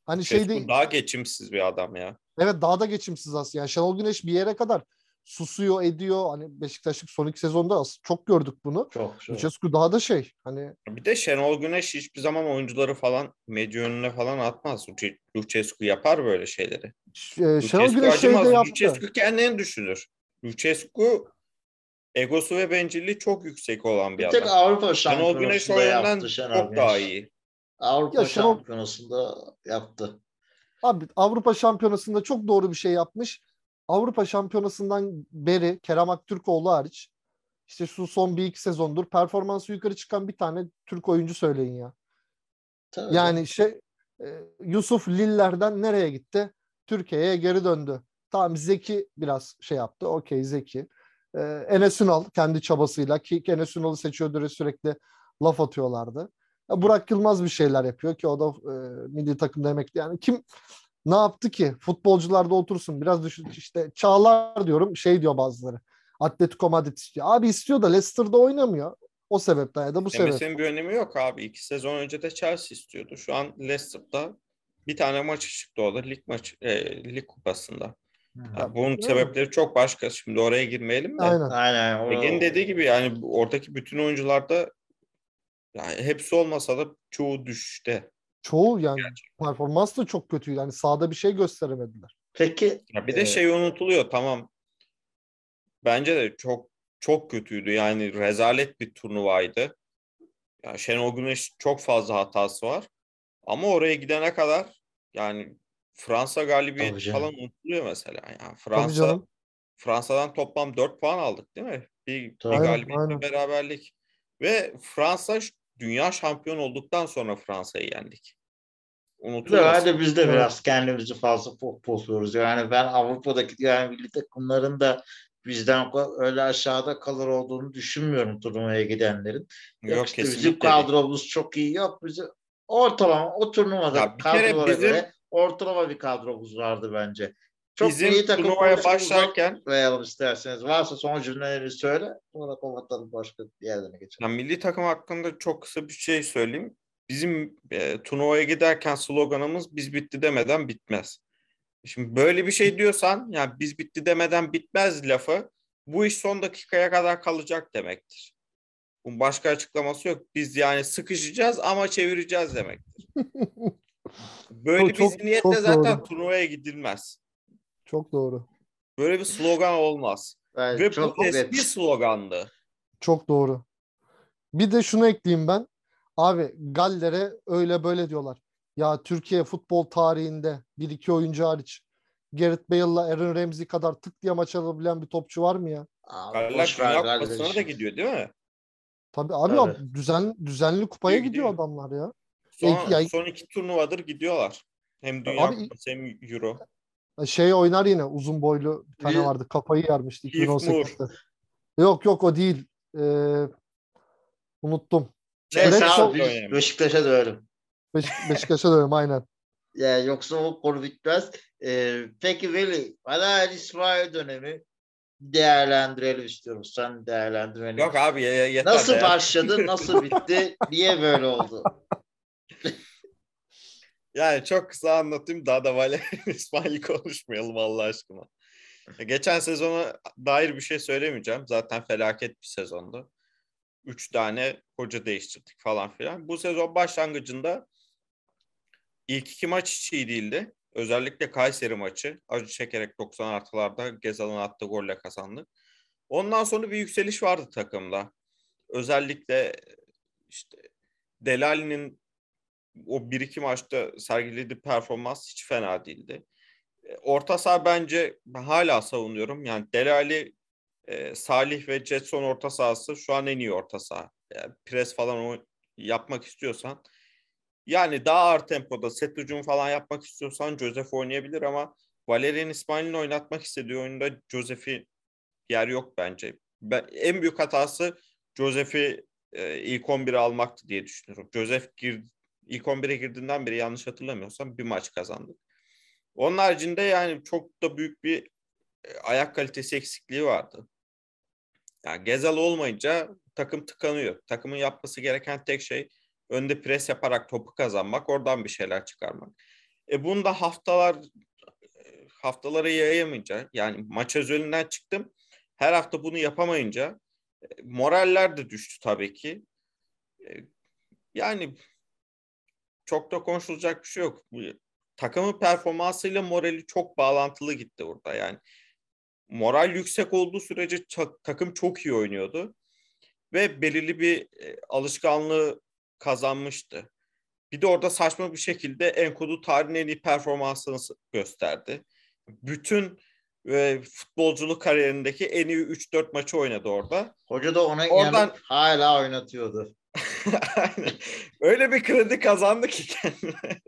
Hani şey Şesku değil. daha geçimsiz bir adam ya. Evet daha da geçimsiz aslında. Yani Şenol Güneş bir yere kadar susuyor, ediyor. Hani Beşiktaş'lık son iki sezonda as- çok gördük bunu. Çok çok. Lucescu daha da şey. Hani Bir de Şenol Güneş hiçbir zaman oyuncuları falan medya önüne falan atmaz. Luce- Lucescu yapar böyle şeyleri. e, Şenol Güneş şey de acımaz. yaptı. Lucescu kendini düşünür. Lucescu egosu ve bencilliği çok yüksek olan bir Bir tek adam. Avrupa Şenol Güneş o yönden çok daha iyi. Avrupa Ya Şenol- Şampiyonası'nda yaptı. Abi Avrupa Şampiyonası'nda çok doğru bir şey yapmış. Avrupa Şampiyonası'ndan beri Kerem Aktürkoğlu hariç işte şu son bir iki sezondur performansı yukarı çıkan bir tane Türk oyuncu söyleyin ya. Tabii. Yani şey e, Yusuf Liller'den nereye gitti? Türkiye'ye geri döndü. Tamam Zeki biraz şey yaptı. Okey Zeki. Ee, Enes Ünal kendi çabasıyla ki Enes Ünal'ı seçiyor diye sürekli laf atıyorlardı. Burak Yılmaz bir şeyler yapıyor ki o da e, milli takımda emekli. Yani kim ne yaptı ki? Futbolcular da otursun. Biraz düşün işte Çağlar diyorum şey diyor bazıları. Atletico Madrid istiyor. Abi istiyor da Leicester'da oynamıyor. O sebepten ya da bu sebepten. Demesinin bir önemi yok abi. İki sezon önce de Chelsea istiyordu. Şu an Leicester'da bir tane maçı çıktı o da lig maçı, e, lig kupasında. Hı. Ya bunun Öyle sebepleri çok başka. Şimdi oraya girmeyelim de. Aynen. Aynen. Ege'nin dediği gibi yani oradaki bütün oyuncularda yani hepsi olmasa da çoğu düşüşte. Çoğu yani performans da çok kötü. Yani sahada bir şey gösteremediler. Peki Ya bir de Evet. şey unutuluyor tamam. Bence de çok çok kötüydü. Yani rezalet bir turnuvaydı. Ya Şenol Güneş çok fazla hatası var. Ama oraya gidene kadar yani Fransa galibiyeti falan unutuluyor mesela. Yani Fransa. Fransa'dan toplam 4 puan aldık değil mi? Bir, bir Tabii. Galibiyet, aynen. bir beraberlik. Ve Fransa dünya şampiyon olduktan sonra Fransa'yı yendik. Bu Unutuluyor. herhalde biz de biraz kendimizi fazla po- pozuyoruz. Yani ben Avrupa'daki yani milli takımların da bizden öyle aşağıda kalır olduğunu düşünmüyorum turnuvaya gidenlerin. Yok, Yok işte bizim kadromuz çok iyi. Yok bizim ortalama o turnuvada Ya kadrolara bizim- göre ortalama bir kadromuz vardı bence. Çok Bizim iyi takım turnuvaya başlarken uzatmayalım isterseniz. Varsa son cümleleri söyle. Sonra kapatalım başka bir yerlerine geçelim. Ya milli takım hakkında çok kısa bir şey söyleyeyim. bizim e, turnuvaya giderken sloganımız biz bitti demeden bitmez. Şimdi böyle bir şey diyorsan yani biz bitti demeden bitmez lafı bu iş son dakikaya kadar kalacak demektir. Bunun başka açıklaması yok. Biz yani sıkışacağız ama çevireceğiz demektir. <laughs> Böyle bir Çok- zihniyetle çok zaten doğru. turnuvaya gidilmez. Çok doğru. Böyle bir slogan olmaz. Yani Ve çok bu net. resmi slogandı. Çok doğru. Bir de şunu ekleyeyim ben. Abi Galler'e öyle böyle diyorlar. Ya Türkiye futbol tarihinde bir iki oyuncu hariç Gareth Bale'la Aaron Ramsey kadar tık diye maç alabilen bir topçu var mı ya? Abi, Galler Dünya Kupası'na da gidiyor değil mi? Tabii abi Tabii. ya, düzen, düzenli kupaya Gidiyor, gidiyor adamlar ya. Son, Ya- son iki turnuvadır gidiyorlar. Hem Dünya Abi- Kupası hem Euro. Şey oynar yine uzun boylu bir tane vardı. Kafayı Moore. 2018'de. Yok yok o değil. Ee, unuttum. Neyse Direkt abi biz Beşiktaş'a dönelim. Beş- Beşiktaş'a dönüyorum aynen. <laughs> Yani yoksa o konu bitmez. Ee, peki Veli, bana İsmail dönemi değerlendirelim istiyorum. Sen değerlendirmeni. Yok abi ye- yeter. Nasıl de. başladı, nasıl bitti, <laughs> niye böyle oldu? Yani çok kısa anlatayım daha da Valerian <laughs> İsmail'i konuşmayalım Allah aşkına. Geçen sezona dair bir şey söylemeyeceğim. Zaten felaket bir sezondu. Üç tane hoca değiştirdik falan filan. Bu sezon başlangıcında ilk iki maç hiç iyi değildi. Özellikle Kayseri maçı. Acı çekerek 90 artılarda Gezal'ın attığı golle kazandık. Ondan sonra bir yükseliş vardı takımda. Özellikle işte Delali'nin o bir iki maçta sergilediği performans hiç fena değildi. E, Orta saha bence ben hala savunuyorum. Yani Delali, e, Salih ve Jetson orta sahası şu an en iyi orta saha. Yani pres falan o yapmak istiyorsan yani daha ağır tempoda set hücum falan yapmak istiyorsan Joseph oynayabilir ama Valerian İsmail'in oynatmak istediği oyunda Joseph'i yer yok bence. Ben, en büyük hatası Joseph'i e, ilk 11'e almaktı diye düşünüyorum. Joseph gir, ilk 11'e girdiğinden beri yanlış hatırlamıyorsam bir maç kazandık. Onun haricinde yani çok da büyük bir e, ayak kalitesi eksikliği vardı. Yani Gezal olmayınca takım tıkanıyor. Takımın yapması gereken tek şey önde pres yaparak topu kazanmak, oradan bir şeyler çıkarmak. E bunu da haftalar haftalara yayamayınca yani maç özelinden çıktım. Her hafta bunu yapamayınca e, moraller de düştü tabii ki. E, yani çok da konuşulacak bir şey yok. Takımın performansıyla morali çok bağlantılı gitti burada. Yani moral yüksek olduğu sürece takım çok iyi oynuyordu ve belirli bir e, alışkanlığı kazanmıştı. Bir de orada saçma bir şekilde Enkodu tarihin en iyi performansını gösterdi. Bütün e, futbolculuk kariyerindeki en iyi 3-4 maçı oynadı orada. Hoca da ona Oradan- inanıp hala oynatıyordu. <laughs> Öyle bir kredi kazandı ki kendine.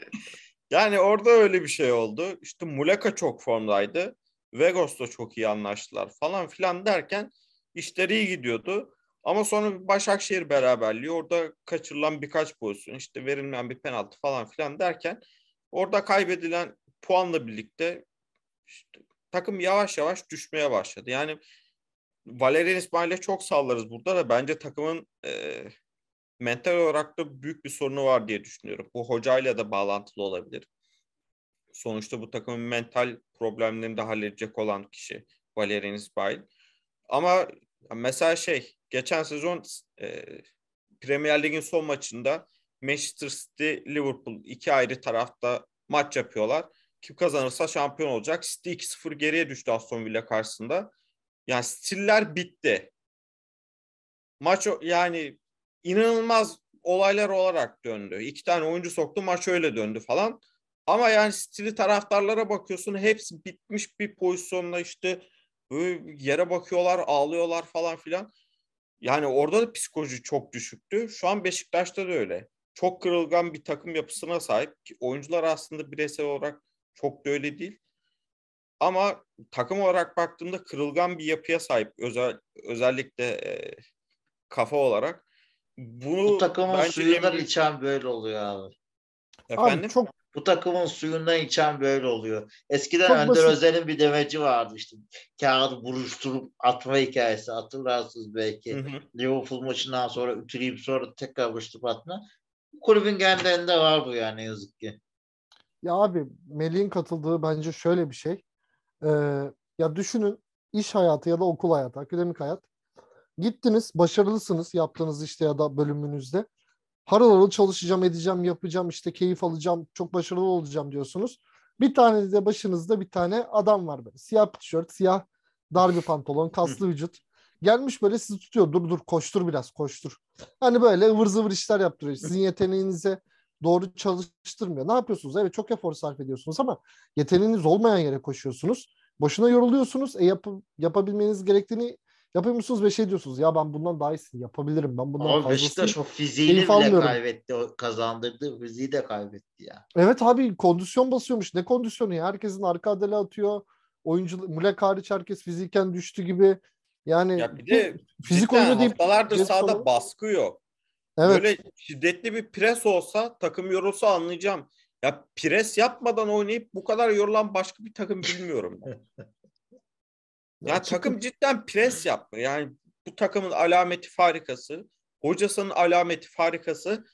<laughs> yani orada öyle bir şey oldu. İşte Muleka çok formdaydı. Vegos'la çok iyi anlaştılar falan filan derken işleri iyi gidiyordu. Ama sonra Başakşehir beraberliği orada kaçırılan birkaç pozisyon işte verilmeyen bir penaltı falan filan derken orada kaybedilen puanla birlikte işte takım yavaş yavaş düşmeye başladı. Yani Valerian İsmail'e çok sallarız burada da bence takımın e, mental olarak da büyük bir sorunu var diye düşünüyorum. Bu hocayla da bağlantılı olabilir. Sonuçta bu takımın mental problemlerini de halledecek olan kişi Valerian İsmail. Ama mesela şey geçen sezon e, Premier Lig'in son maçında Manchester City Liverpool iki ayrı tarafta maç yapıyorlar. Kim kazanırsa şampiyon olacak. City 2-0 geriye düştü Aston Villa karşısında. Yani stiller bitti. Maç yani inanılmaz olaylar olarak döndü. İki tane oyuncu soktu maç öyle döndü falan. Ama yani stili taraftarlara bakıyorsun hepsi bitmiş bir pozisyonda işte yere bakıyorlar ağlıyorlar falan filan. Yani orada da psikoloji çok düşüktü. Şu an Beşiktaş'ta da öyle. Çok kırılgan bir takım yapısına sahip. ki Oyuncular aslında bireysel olarak çok da öyle değil. Ama takım olarak baktığımda kırılgan bir yapıya sahip. Özel, özellikle e, kafa olarak. Bunu Bu takımın suyundan büyük- içen böyle oluyor abi. Efendim? Abi çok Bu takımın suyundan içen böyle oluyor. Eskiden Çok Önder basit. Özel'in bir demeci vardı işte. Kağıdı buruşturup atma hikayesi hatırlarsınız belki. Hı hı. Liverpool maçından sonra ütüleyip sonra tekrar buruşturup atma. kulübün genlerinde var bu yani yazık ki. Ya abi Melih'in katıldığı bence şöyle bir şey. Ee, ya düşünün iş hayatı ya da okul hayatı, akademik hayat. Gittiniz, başarılısınız yaptığınız işte ya da bölümünüzde. Harıl harıl çalışacağım, edeceğim, yapacağım, işte keyif alacağım, çok başarılı olacağım diyorsunuz. Bir tane de başınızda bir tane adam var böyle. Siyah tişört, siyah dar bir pantolon, kaslı vücut. Gelmiş böyle sizi tutuyor. Dur dur koştur biraz koştur. Hani böyle ıvır zıvır işler yaptırıyor. Sizin yeteneğinize doğru çalıştırmıyor. Ne yapıyorsunuz? Evet çok efor sarf ediyorsunuz ama yeteneğiniz olmayan yere koşuyorsunuz. Boşuna yoruluyorsunuz. E yap, yapabilmeniz gerektiğini yapıyor musunuz ve şey diyorsunuz. Ya ben bundan daha iyisini yapabilirim. Ben bundan Ama fazlasını Beşiktaş o fiziğini bile almıyorum. kaybetti. O kazandırdığı fiziği de kaybetti ya. Evet abi kondisyon basıyormuş. Ne kondisyonu ya? Herkesin arka adele atıyor. Oyuncu Mulek hariç herkes fiziken düştü gibi. Yani Ya bir de fizik oyunu deyip haftalardır sahada falan- baskı yok. Evet. Böyle şiddetli bir pres olsa takım yorulsa anlayacağım. Ya pres yapmadan oynayıp bu kadar yorulan başka bir takım bilmiyorum. ben. <laughs> ya takım cidden pres yapmıyor. Yani bu takımın alameti farikası, hocasının alameti farikası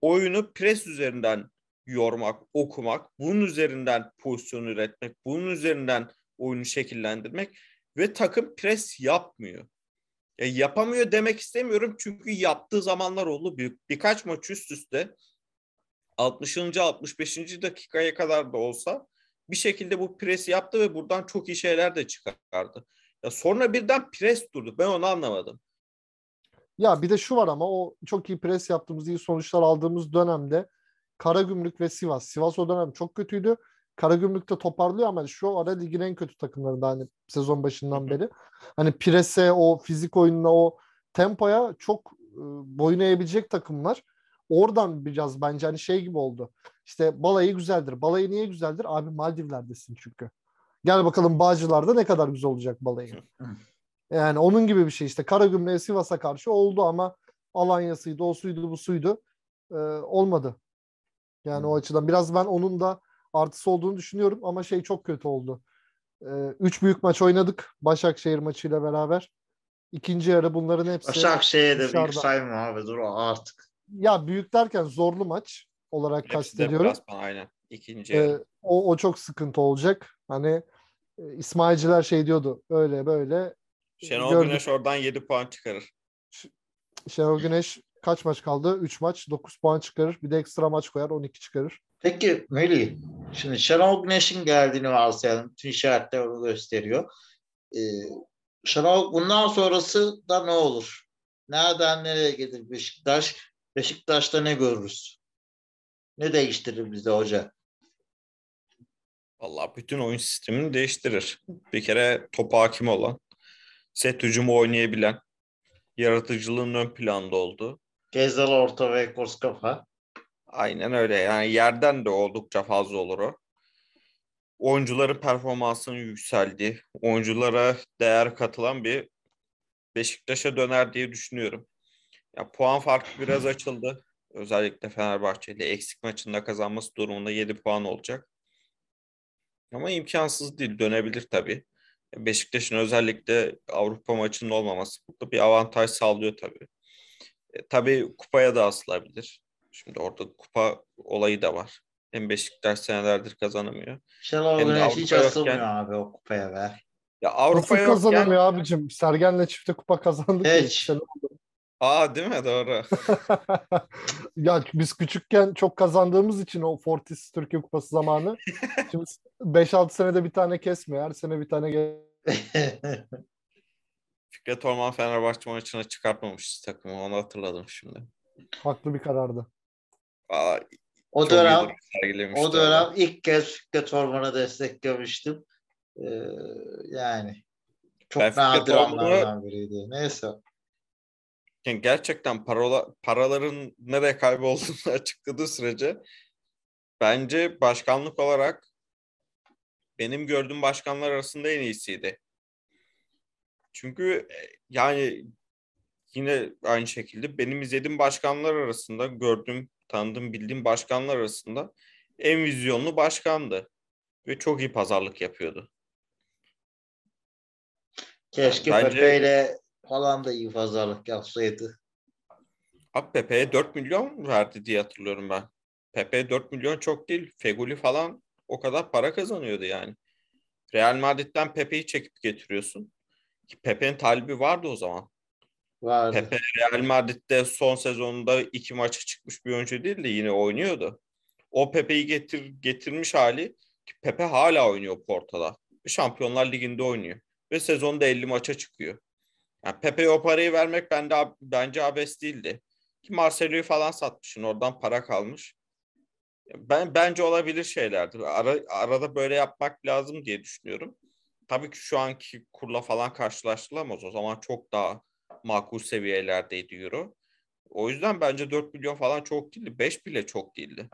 oyunu pres üzerinden yormak, okumak, bunun üzerinden pozisyon üretmek, bunun üzerinden oyunu şekillendirmek ve takım pres yapmıyor. Ya yapamıyor demek istemiyorum çünkü yaptığı zamanlar oldu. Bir, birkaç maç üst üste 60. 65. dakikaya kadar da olsa bir şekilde bu presi yaptı ve buradan çok iyi şeyler de çıkardı. Ya sonra birden pres durdu. Ben onu anlamadım. Ya bir de şu var ama o çok iyi pres yaptığımız, iyi sonuçlar aldığımız dönemde Karagümrük ve Sivas. Sivas o dönem çok kötüydü. Karagümrük de toparlıyor ama şu ara ligin en kötü takımlarında hani sezon başından beri. Hani prese, o fizik oyununa, o tempoya çok e, boyun eğebilecek takımlar. Oradan biraz bence hani şey gibi oldu. İşte balayı güzeldir. Balayı niye güzeldir? Abi Maldivler'desin çünkü. Gel bakalım Bağcılar'da ne kadar güzel olacak balayı. Yani onun gibi bir şey işte. Karagümrük'e Sivas'a karşı oldu ama Alanya'sıydı, o suydu, bu suydu. Ee, olmadı. Yani o Hmm. açıdan biraz ben onun da artısı olduğunu düşünüyorum ama şey çok kötü oldu. Ee, üç büyük maç oynadık Başakşehir maçıyla beraber. İkinci yarı bunların hepsi Başakşehir'de büyük dışarıda. sayma abi dur artık. ya büyük derken zorlu maç olarak Hepsi de kastediyorum. deplasman aynen. İkinci Ee, o, o çok sıkıntı olacak. Hani e, İsmailciler şey diyordu öyle böyle Şenol gördük. Güneş oradan 7 puan çıkarır. Şenol Güneş kaç maç kaldı? 3 maç. 9 puan çıkarır. Bir de ekstra maç koyar. 12 çıkarır. Peki Melih, şimdi Şenol Güneş'in geldiğini varsayalım. Bütün işaretler onu gösteriyor. Ee, Şenol bundan sonrası da ne olur? Nereden nereye gelir Beşiktaş? Beşiktaş'ta ne görürüz? Ne değiştirir bize hoca? Vallahi bütün oyun sistemini değiştirir. Bir kere topa hakim olan, set hücumu oynayabilen, yaratıcılığın ön planda olduğu. Gezdal orta ve kors kafa. Aynen öyle. Yani yerden de oldukça fazla olur o. Oyuncuların performansının yükseldiği, oyunculara değer katılan bir Beşiktaş'a döner diye düşünüyorum. Ya puan farkı biraz açıldı. Özellikle Fenerbahçe ile eksik maçında kazanması durumunda 7 puan olacak. Ama imkansız değil. Dönebilir tabii. Beşiktaş'ın özellikle Avrupa maçının olmaması bir avantaj sağlıyor tabii. E, tabii kupaya da asılabilir. Şimdi orada kupa olayı da var. Hem Beşiktaş senelerdir kazanamıyor. Şenol Güneş hiç Avrupa asılmıyor yokken- abi o kupaya be. Ya Nasıl Avrupa yokken... kazanamıyor abicim? Sergen'le çifte kupa kazandık. ya Hiç. sene. Aa değil mi? Doğru. <laughs> ya biz küçükken çok kazandığımız için o Fortis Türkiye Kupası zamanı. <laughs> Şimdi 5-6 senede bir tane kesmiyor. Her sene bir tane gel- <laughs> Fikret Orman Fenerbahçe maçına çıkartmamış takımı. Onu hatırladım şimdi. haklı bir karardı. Aa, o dönem o dönem orada. ilk kez Fikret Orman'ı desteklemiştim. Ee, yani çok Ben nadir anlardan biriydi. Neyse. Yani gerçekten parola, paraların nereye kaybolduğunu <laughs> açıkladığı sürece bence başkanlık olarak benim gördüğüm başkanlar arasında en iyisiydi. Çünkü e, yani yine aynı şekilde benim izlediğim başkanlar arasında gördüğüm, tanıdığım, bildiğim başkanlar arasında en vizyonlu başkandı. Ve çok iyi pazarlık yapıyordu. Keşke Bence- Pepe ile falan da iyi pazarlık yapsaydı. Abi Pepe'ye 4 milyon verdi diye hatırlıyorum ben. Pepe 4 milyon çok değil. Feguli falan o kadar para kazanıyordu yani. Real Madrid'den Pepe'yi çekip getiriyorsun. Pepe'nin talibi vardı o zaman. Vardı. Pepe Real Madrid'de son sezonunda iki maça çıkmış bir oyuncu değil de yine oynuyordu. O Pepe'yi getir, getirmiş hali ki Pepe hala oynuyor Porto'da. Şampiyonlar Ligi'nde oynuyor. Ve sezonda 50 maça çıkıyor. Yani Pepe'ye o parayı vermek bende, bence abes değildi. Ki Marcelo'yu falan satmışsın. Oradan para kalmış. Ben bence olabilir şeylerdir. Ara, arada böyle yapmak lazım diye düşünüyorum. Tabii ki şu anki kurla falan karşılaştırılamaz. O zaman çok daha makul seviyelerdeydi Euro. O yüzden bence 4 milyon falan çok değildi. 5 bile çok değildi.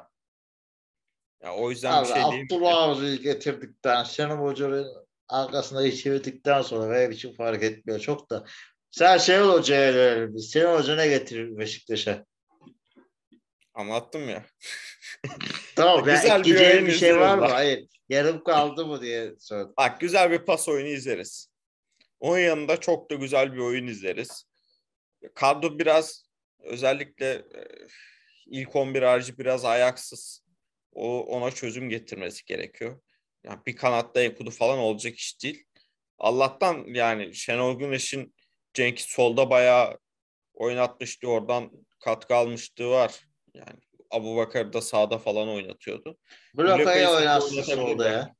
Ya o yüzden Abi, bir şey değil. Abdullah getirdikten, Şenol Hoca'nın arkasında çevirdikten sonra benim için fark etmiyor çok da. Sen Şenol Hoca'ya verelim. Şenol Hoca ne getirir Beşiktaş'a? Anlattım ya. Tamam <laughs> ben Güzel bir bir şey var mı? izliyoruz. Hayır. Yarım kaldı mı diye sordum. Bak güzel bir pas oyunu izleriz. Onun yanında çok da güzel bir oyun izleriz. Kadro biraz özellikle e, ilk 11 harici biraz ayaksız. O ona çözüm getirmesi gerekiyor. Yani bir kanatta Ekudu falan olacak iş değil. Allah'tan yani Şenol Güneş'in Cenk'i solda bayağı oynatmıştı. Oradan katkı almışlığı var. Yani Abu Bakar da sağda falan oynatıyordu. Blokayı oynatsın solda ya.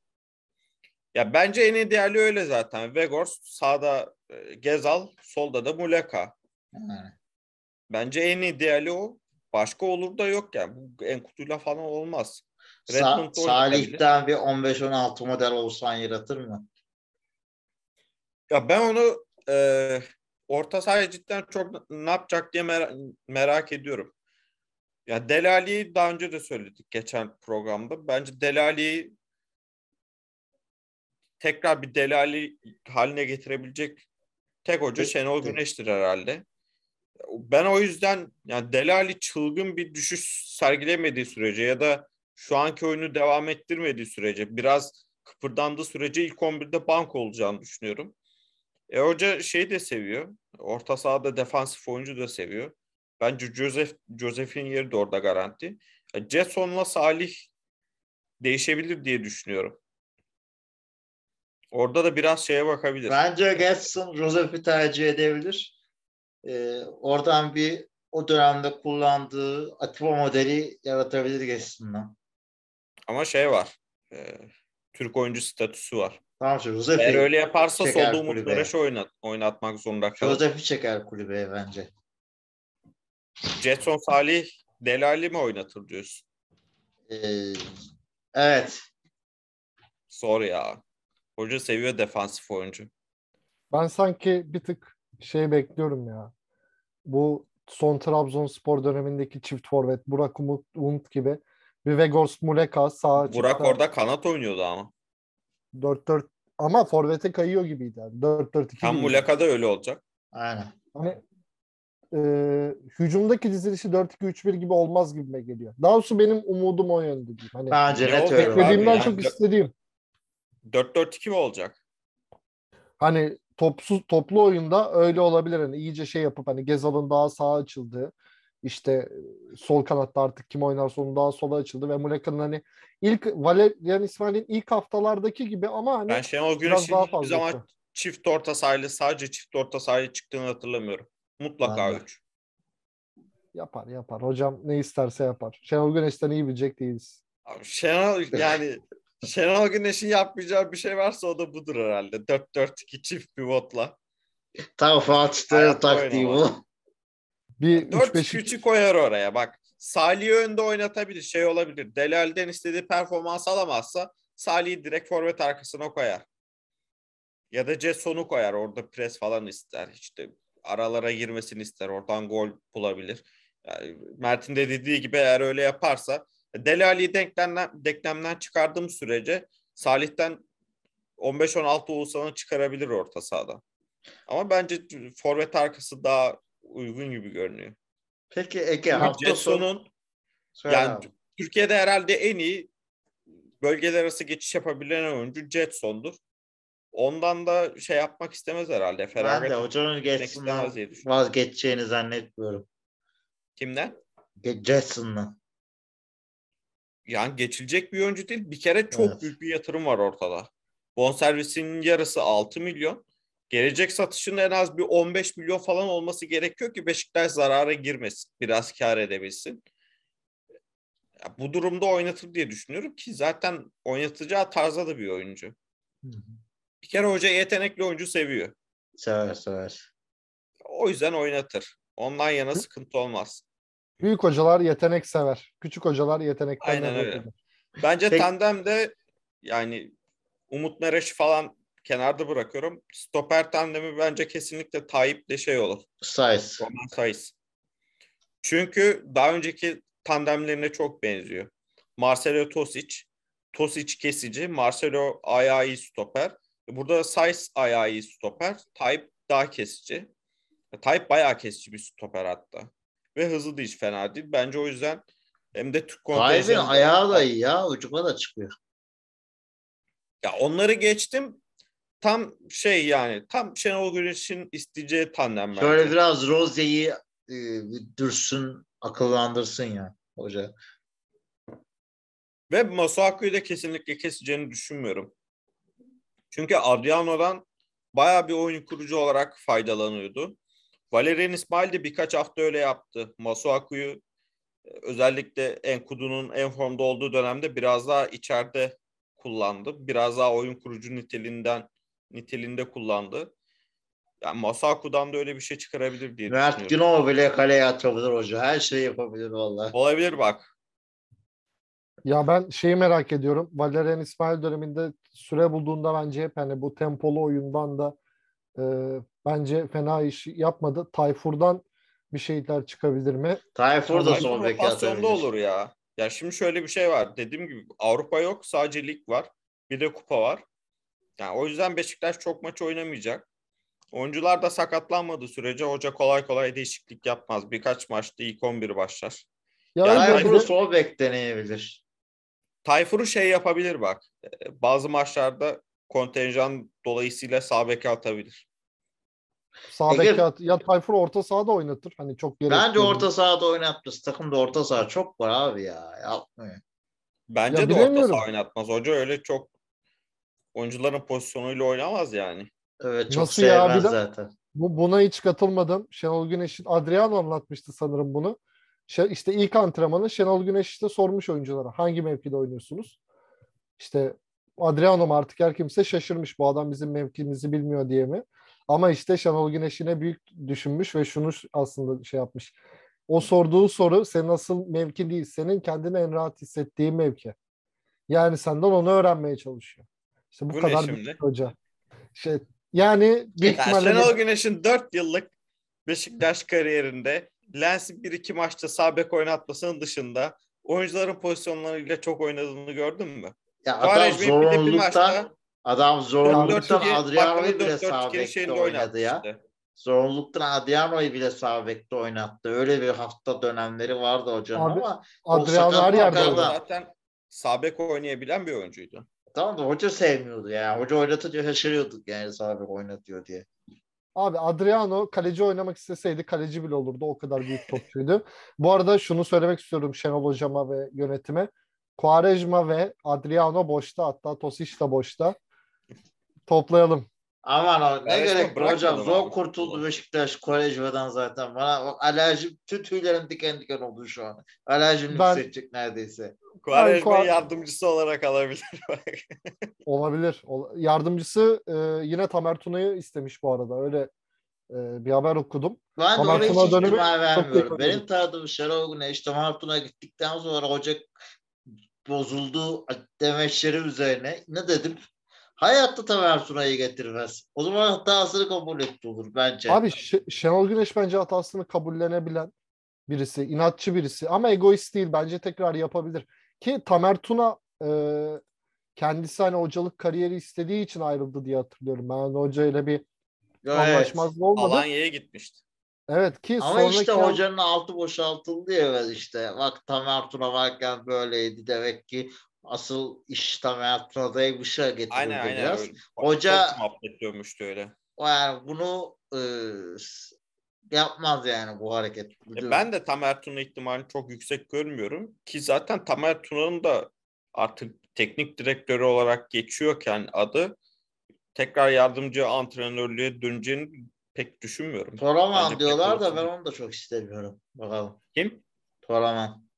Ya bence en ideali öyle zaten. Vegors sağda e, Gezal, solda da Muleka. Yani. Bence en ideali o. Başka olur da yok yani. Bu Enkudu'yla falan olmaz. Sa-. Salih'ten bir 15-16 model olsan yaratır mı? Ya ben onu e, orta sahaya cidden çok ne yapacak diye mer- merak ediyorum. Ya Delali'yi daha önce de söyledik geçen programda. Bence Delali'yi tekrar bir Delali haline getirebilecek tek hoca. Şenol Güneş'tir herhalde. Ben o yüzden yani Delali çılgın bir düşüş sergilemediği sürece ya da şu anki oyunu devam ettirmediği sürece biraz kıpırdandığı sürece ilk 11'de bank olacağını düşünüyorum. E hoca şey de seviyor. Orta sahada defansif oyuncu da seviyor. Bence Joseph Joseph'in yeri de orada garanti. E, Jetson'la Salih değişebilir diye düşünüyorum. Orada da biraz şeye bakabilir. Bence Getson Joseph'i tercih edebilir. Ee, oradan bir o dönemde kullandığı Atiba modeli yaratabilir Getson'dan. Ama şey var. e, Türk oyuncu statüsü var. Tamam mı? Joseph'i Eğer öyle yaparsa solda Umut. Meraş'ı oynat, oynatmak zorunda kalır. Joseph'i çeker kulübeye bence. Jetson Salih Delali mi oynatır diyorsun? Ee, evet. Zor ya. Hoca seviyor defansif oyuncu. Ben sanki bir tık şey bekliyorum ya. Bu son Trabzonspor dönemindeki çift forvet Burak Umut, Umut gibi bir Vegors Muleka sağ Burak açıkta orada kanat oynuyordu ama. 4-4 ama forvete kayıyor gibiydi. Yani. 4-4-2 Tam. Muleka'da öyle olacak. Aynen. Hani e, hücumdaki dizilişi 4-2-3-1 gibi olmaz gibime geliyor. Daha doğrusu benim umudum o yönde diyeyim. Hani Bence Ne net öyle. beklediğimden yani. çok istediğim. 4-4-2 mi olacak? Hani topsuz toplu oyunda öyle olabilir. Hani iyice şey yapıp hani Gezal'ın daha sağa açıldığı işte sol kanatta artık kim oynarsa onun daha sola açıldı ve Muleka'nın hani ilk Valerian İsmail'in ilk haftalardaki gibi ama hani Ben Şenol Güneş'in hiçbir zaman çift orta sahayla sadece çift orta sahaya çıktığını hatırlamıyorum. Mutlaka de. 3. Yapar yapar. Hocam ne isterse yapar. Şenol Güneş'ten iyi bilecek değiliz. Şenol yani Şenol Güneş'in yapmayacağı bir şey varsa o da budur herhalde. 4-4-2 çift pivotla. Tam Fatih Terim Hayatta taktiği bu. Bir 4 3-5 3'ü koyar oraya bak. Salih'i önde oynatabilir. Şey olabilir. Delal'den istediği performans alamazsa Salih'i direkt forvet arkasına koyar. Ya da Jetson'u koyar. Orada pres falan ister. İşte aralara girmesini ister. Oradan gol bulabilir. Yani Mert'in de dediği gibi eğer öyle yaparsa Delali'yi denklemden, denklemden çıkardığım sürece Salih'ten 15-16 Oğuzhan'ı çıkarabilir orta sahada. Ama bence forvet arkası daha uygun gibi görünüyor. Peki Ege hafta sonu yani abi. Türkiye'de herhalde en iyi bölgeler arası geçiş yapabilen oyuncu Jetson'dur. Ondan da şey yapmak istemez herhalde. ben Feragat de hocanın düşünüyorum. vazgeçeceğini zannetmiyorum. Kimden? Jason'la. Yani geçilecek bir oyuncu değil. Bir kere çok Evet. büyük bir yatırım var ortada. Bonservisinin yarısı 6 milyon. Gelecek satışın en az bir 15 milyon falan olması gerekiyor ki Beşiktaş zarara girmesin. Biraz kar edebilsin. Ya bu durumda oynatır diye düşünüyorum ki zaten oynatacağı tarzda da bir oyuncu. Bir kere hoca yetenekli oyuncu seviyor. Sever sever. O yüzden oynatır. Ondan yana sıkıntı olmaz. Büyük hocalar yetenek sever. Küçük hocalar yetenekten Aynen öyle. eder. Bence Peki- tandemde yani Umut Mereş'i falan kenarda bırakıyorum. Stoper tandemi bence kesinlikle Tayyip'le şey olur. Size. Roman Saiz. Çünkü daha önceki tandemlerine çok benziyor. Marcelo Tosic, Tosic kesici, Marcelo ayağı iyi stoper. Burada Saiz ayağı iyi stoper, Tayyip daha kesici. Tayyip bayağı kesici bir stoper hatta. Ve hızlı da hiç fena değil. Bence o yüzden hem de Türk Tayyip'in kontenjanında- ayağı da iyi ya. Ucuma da çıkıyor. Ya onları geçtim. Tam şey yani tam Şenol Güneş'in isteyeceği tandem bence. Şöyle biraz Rose'yi e, dürsün, akıllandırsın ya hoca. Ve Masuaku'yu da kesinlikle keseceğini düşünmüyorum. Çünkü Adriano'dan bayağı bir oyun kurucu olarak faydalanıyordu. Valerian İsmail de birkaç hafta öyle yaptı. Masuaku'yu e, özellikle Enkudu'nun en formda olduğu dönemde biraz daha içeride kullandı. Biraz daha oyun kurucu niteliğinden niteliğinde kullandı. Yani Masuaku'dan da öyle bir şey çıkarabilir diye Mert. Günok bile kaleye atabilir hoca. Her şeyi yapabilir vallahi. Olabilir bak. Ya ben şeyi merak ediyorum. Valerian İsmail döneminde süre bulduğunda bence hep hani bu tempolu oyundan da e, bence fena iş yapmadı. Tayfur'dan bir şeyler çıkabilir mi? Tayfur da rotasyonda atabilir. olur ya. Ya şimdi şöyle bir şey var. Dediğim gibi Avrupa yok. Sadece lig var. Bir de kupa var. Yani o yüzden Beşiktaş çok maç oynamayacak. Oyuncular da sakatlanmadığı sürece hoca kolay kolay değişiklik yapmaz. Birkaç maçta ilk 11 başlar. Ya Yani Tayfur'u sol bek deneyebilir. Tayfur'u şey yapabilir bak. Ee, Bazı maçlarda kontenjan dolayısıyla sağ beke atabilir. sağ Ege- beke at- ya Tayfur orta sahada oynatır. Hani çok gerek Bence orta sahada oynatmış. Takımda orta saha çok var abi ya. Yapmıyor. Bence Ya de orta saha oynatmaz. Hoca öyle çok oyuncuların pozisyonuyla oynamaz yani. Evet çok Nasıl ya? Bir sevmez de- zaten. Bu, buna hiç katılmadım. Şenol Güneş'in Adriano anlatmıştı sanırım bunu. İşte ilk antrenmanı Şenol Güneş işte sormuş oyunculara hangi mevkide oynuyorsunuz? İşte Adriano mu artık her kimse şaşırmış bu adam bizim mevkimizi bilmiyor diye mi? Ama işte Şenol Güneş yine büyük düşünmüş ve şunu aslında şey yapmış. O sorduğu soru senin asıl mevki değil. Senin kendini en rahat hissettiğin mevki. Yani senden onu öğrenmeye çalışıyor. İşte bu, Bu kadar büyük hoca. Şey, yani büyük Ya ihtimalle Şenol Güneş'in 4 yıllık Beşiktaş kariyerinde Lens'i bir iki maçta sağ bek oynatmasının dışında oyuncuların pozisyonlarıyla çok oynadığını gördün mü? Ya adam Quaresma'yı bir de bir zorunluluktan maçta adam zorunluluktan 4-4-2 Adriano'yu bile 4-4-2 sağ bekte oynadı ya. oynatmıştı. Zorunluluktan Adriano'yu bile sağ bekte oynattı. Öyle bir hafta dönemleri vardı hocanın Abi, ama Adriano her yerde. Zaten sağ bek oynayabilen bir oyuncuydu. tamam da hoca sevmiyordu yani. Hoca oynatınca şaşırıyorduk yani sağ bek oynatıyor diye. Abi Adriano kaleci oynamak isteseydi kaleci bile olurdu. O kadar büyük topçuydu. Bu arada şunu söylemek istiyorum Şenol Hocama ve yönetime. Quaresma ve Adriano boşta hatta Tosic de boşta. Toplayalım. Aman o ne Ben resmen gerek var hocam. Zor abi kurtuldu. Beşiktaş Kolejva'dan zaten. Bana bak alerjim tüm tüylerim diken diken oldu şu an. Alerjim Ben- hissedecek neredeyse. Quaresma Kuar- yardımcısı olarak alabilir. <laughs> Olabilir. Ol- Yardımcısı e, yine Tamer Tuna'yı istemiş bu arada. Öyle e, bir haber okudum. Ben de Ama ona hiç Tuna dönemi vermiyorum. Benim tanıdığım Şenol Güneş Tamar Tuna gittikten sonra hoca bozuldu demeçleri üzerine ne dedim? Hayatta Tamer Tuna'yı getirmez. O zaman hatasını kabul etti olur bence. Abi Ş- Şenol Güneş bence hatasını kabullenebilen birisi. inatçı birisi. Ama egoist değil. Bence tekrar yapabilir. Ki Tamer Tuna e, kendisi hani hocalık kariyeri istediği için ayrıldı diye hatırlıyorum. Ben hani hocayla bir Evet. anlaşmazlığı olmadı. Alanya'ya gitmişti. Evet ki Ama sonraki işte an- hocanın altı boşaltıldı ya evet işte. Bak Tamer Tuna varken böyleydi demek ki asıl iş Tamer Tuna'daymış ya getirildi Aynen aynen. biraz. Öyle. Hoca- muhabbet dönmüştü öyle. Yani bunu e, yapmaz yani bu hareket. E ben de Tamer Tuna ihtimalini çok yüksek görmüyorum. Ki zaten Tamer Tuna'nın da artık teknik direktörü olarak geçiyorken adı tekrar yardımcı antrenörlüğe döneceğini pek düşünmüyorum. Toraman Bence diyorlar da ben onu da çok istemiyorum. Bakalım. Kim? Toraman.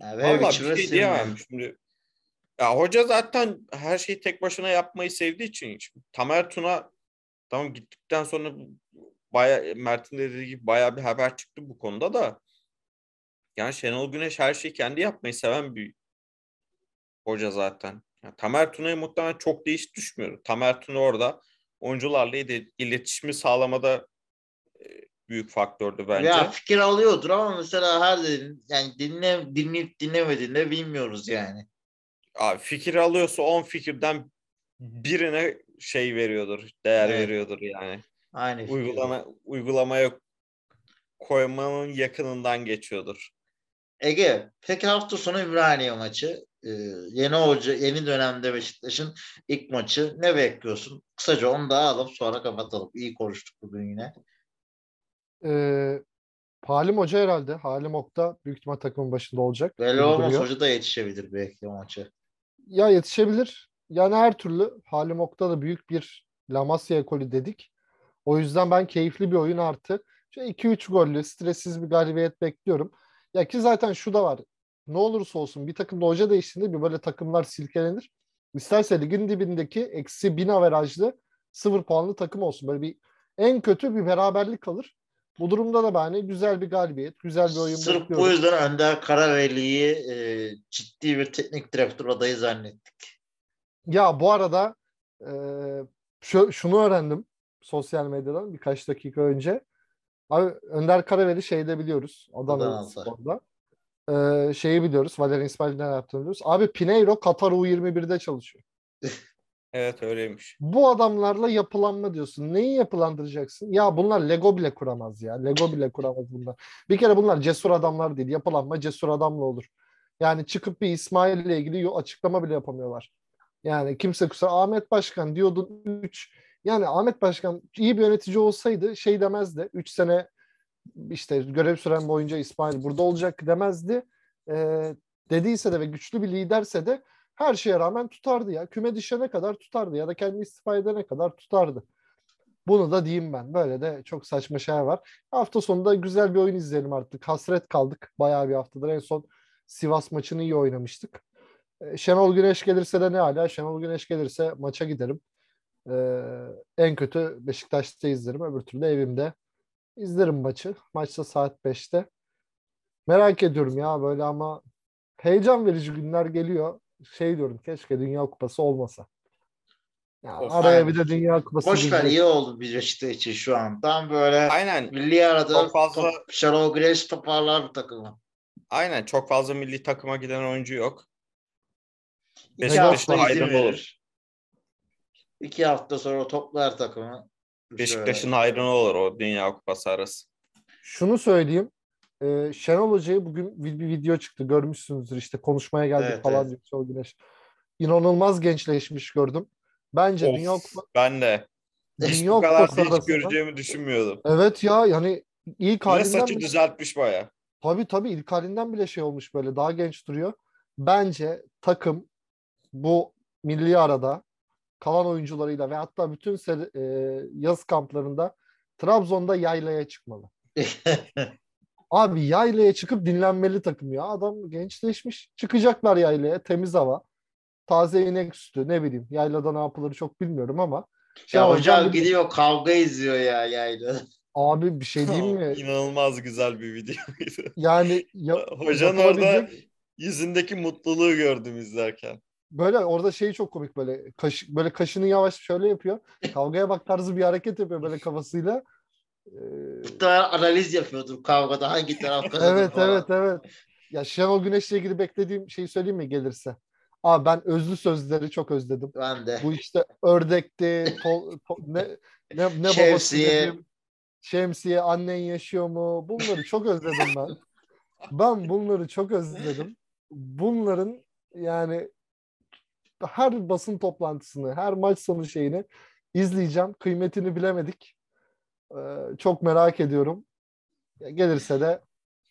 Yani Valla bir şey diyemem şimdi. Ya hoca zaten her şeyi tek başına yapmayı sevdiği için şimdi Tamer Tuna tamam gittikten sonra baya Mert'in dediği gibi baya bir haber çıktı bu konuda da yani Şenol Güneş her şeyi kendi yapmayı seven bir hoca zaten. Yani Tamer Tuna'ya muhtemelen çok değiş düşmüyor. Tamer Tuna orada oyuncularla il- iletişimi sağlamada büyük faktördü bence. Ya fikir alıyordur ama mesela her dediğin yani dinle, dinleyip dinlemediğinde bilmiyoruz yani. Abi fikir alıyorsa 10 fikirden birine şey veriyordur, değer Evet. veriyordur yani. Aynı fikir. Uygulama uygulamaya koymanın yakınından geçiyordur. Ege, peki hafta sonu Ümraniye maçı. Ee, yeni hoca, yeni dönemde Beşiktaş'ın ilk maçı. Ne bekliyorsun? Kısaca onu da alıp sonra kapatalım. İyi konuştuk bugün yine. Ee, Halim Hoca herhalde. Halim Okta büyük ihtimal takımın başında olacak. Belli olmaz duruyor. hoca da yetişebilir belki maça. Ya yetişebilir. Yani her türlü Halim Okta da büyük bir La Masia ekolü dedik. O yüzden ben keyifli bir oyun artı. 2-3 gollü, stressiz bir galibiyet bekliyorum. Ya ki zaten şu da var. Ne olursa olsun bir takımda hoca değiştiğinde bir böyle takımlar silkelenir. İsterse ligin dibindeki eksi bin averajlı sıfır puanlı takım olsun. Böyle bir en kötü bir beraberlik kalır. Bu durumda da ben güzel bir galibiyet, güzel bir oyun Sırf bekliyorum. bu yüzden Önder Karaveli'yi e, ciddi bir teknik direktör adayı zannettik. Ya bu arada e, şu, şunu öğrendim sosyal medyadan birkaç dakika önce. Abi Önder Karaveli şeyde biliyoruz. Adana Adana'da. Spor'da. E, şeyi biliyoruz. Valerian İsmail'in ne yaptığını biliyoruz. Abi Pineiro Katar U21'de çalışıyor. <laughs> Evet öyleymiş. Bu adamlarla yapılanma diyorsun. Neyi yapılandıracaksın? Ya bunlar Lego bile kuramaz ya. Lego bile kuramaz bunlar. Bir kere bunlar cesur adamlar değil. Yapılanma cesur adamla olur. Yani çıkıp bir İsmail ile ilgili açıklama bile yapamıyorlar. Yani kimse kusura Ahmet Başkan diyordun 3. Yani Ahmet Başkan iyi bir yönetici olsaydı şey demezdi. 3 sene işte görev süren boyunca İsmail burada olacak demezdi. Ee, dediyse de ve güçlü bir liderse de her şeye rağmen tutardı ya. Küme düşene kadar tutardı ya da kendi istifa edene kadar tutardı. Bunu da diyeyim ben. Böyle de çok saçma şeyler var. Hafta sonunda güzel bir oyun izleyelim artık. Hasret kaldık bayağı bir haftadır. En son Sivas maçını iyi oynamıştık. Ee, Şenol Güneş gelirse de ne hala? Şenol Güneş gelirse maça giderim. Ee, en kötü Beşiktaş'ta izlerim. Öbür türlü evimde izlerim maçı. Maçta saat 5'te. Merak ediyorum ya böyle ama heyecan verici günler geliyor. Şey diyorum keşke Dünya Kupası olmasa. Ya Of, araya aynen. bir de Dünya Kupası Boş ver iyi oldu bir Beşiktaş için şu an. Tam böyle Aynen. milli arada Çok fazla- Şenol Güneş toparlar bir takımı. Aynen. Çok fazla milli takıma giden oyuncu yok. İzin hayrına olur. İki hafta sonra toplar takımı. Beşiktaş'ın hayrına olur o Dünya Kupası arası. Şunu söyleyeyim. Ee, Şenol Hoca'yı bugün bir, video çıktı. Görmüşsünüzdür işte konuşmaya geldik Evet, falan evet. diyor Şenol Güneş. İnanılmaz gençleşmiş gördüm. Bence Of, Dünya Kupası ben de. Hiç Dünya bu kadar arasında- göreceğimi düşünmüyordum. Evet ya yani ilk halinden saçı bile- düzeltmiş baya. Tabii tabii ilk halinden bile şey olmuş böyle daha genç duruyor. Bence takım bu milli arada kalan oyuncularıyla ve hatta bütün seri- e, yaz kamplarında Trabzon'da yaylaya çıkmalı. <laughs> Abi yaylaya çıkıp dinlenmeli takım ya. Adam gençleşmiş. Çıkacaklar yaylaya temiz hava. Taze inek sütü ne bileyim. Yaylada ne yapılır çok bilmiyorum ama. Şey ya hocam bir- gidiyor kavga izliyor ya yaylı. Abi bir şey diyeyim mi? <laughs> İnanılmaz güzel bir videoydu. Yani ya, <laughs> Hocanın yapılabilecek- orada yüzündeki mutluluğu gördüm izlerken. Böyle orada şey çok komik böyle kaş, böyle kaşını yavaş şöyle yapıyor. Kavgaya bak tarzı bir hareket yapıyor böyle kafasıyla. Ee, Muhtemelen analiz yapıyordur kavgada hangi taraf kazanır <laughs> evet falan. evet evet. Ya Şenol Güneş'le ilgili beklediğim şeyi söyleyeyim mi gelirse? Abi ben özlü sözleri çok özledim. Ben de. Bu işte ördekti, to- to- ne ne ne Şemsiye. dedim, şemsiye, annen yaşıyor mu? Bunları çok özledim ben. Ben bunları çok özledim. Bunların yani her basın toplantısını, her maç sonu şeyini izleyeceğim. Kıymetini bilemedik. Ee, çok merak ediyorum. Gelirse de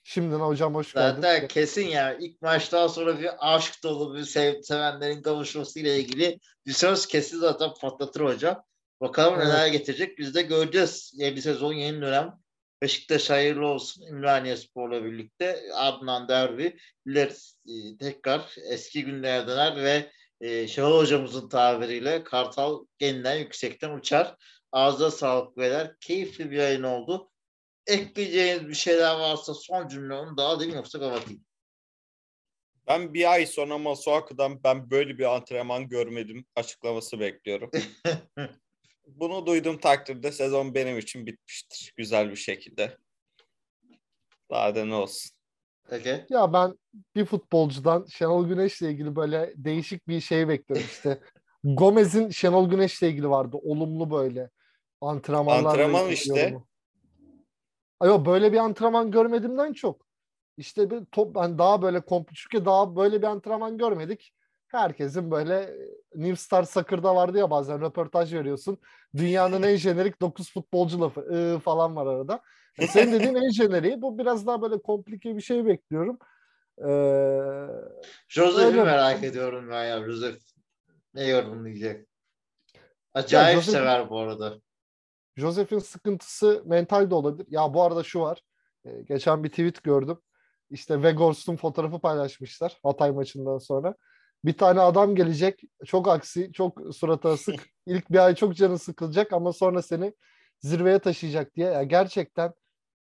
şimdiden hocam hoş geldin. Zaten kesin yani ilk maçtan sonra bir aşk dolu bir sev sevenlerin kavuşması ile ilgili bir söz kesin zaten patlatır hocam. Bakalım Evet. neler getirecek biz de göreceğiz. Yeni sezon yeni dönem. Beşiktaş hayırlı olsun. Ümraniye Spor'la birlikte ardından derbi. Dileriz e, tekrar eski günlere döner ve e, Şenol hocamızın tabiriyle Kartal yeniden yüksekten uçar. Ağza sağlık beyler. Keyifli bir yayın oldu. Ekleyeceğiniz bir şeyler varsa son cümle onu daha değil yoksa kapatayım. Ben bir ay sonra Masuaku'dan ben böyle bir antrenman görmedim açıklaması bekliyorum. <laughs> Bunu duyduğum takdirde sezon benim için bitmiştir. Güzel bir şekilde. Daha da ne olsun. Peki. Ya ben bir futbolcudan Şenol Güneş'le ilgili böyle değişik bir şey bekliyorum işte. <laughs> Gomez'in Şenol Güneş'le ilgili vardı. Olumlu böyle antrenmanlarla Antrenman işte. yorumu. Ay yok böyle bir antrenman görmediğimden çok. İşte bir top ben daha böyle kompl çünkü daha böyle bir antrenman görmedik. Herkesin böyle e, New Star Soccer'da vardı ya bazen röportaj veriyorsun. Dünyanın en jenerik 9 futbolcu lafı ıı, falan var arada. Yani senin dediğin en jeneriği bu biraz daha böyle komplike bir şey bekliyorum. Ee, Öyle. merak ediyorum ben ya. Josef ne yorumlayacak? Acayip Joseph- sever bu arada. Josef'in sıkıntısı mental de olabilir. Ya bu arada şu var. Ee, geçen bir tweet gördüm. İşte Weghorst'un fotoğrafı paylaşmışlar Hatay maçından sonra. Bir tane adam gelecek. Çok aksi, çok suratı asık. <laughs> İlk bir ay çok canı sıkılacak ama sonra seni zirveye taşıyacak diye. Ya gerçekten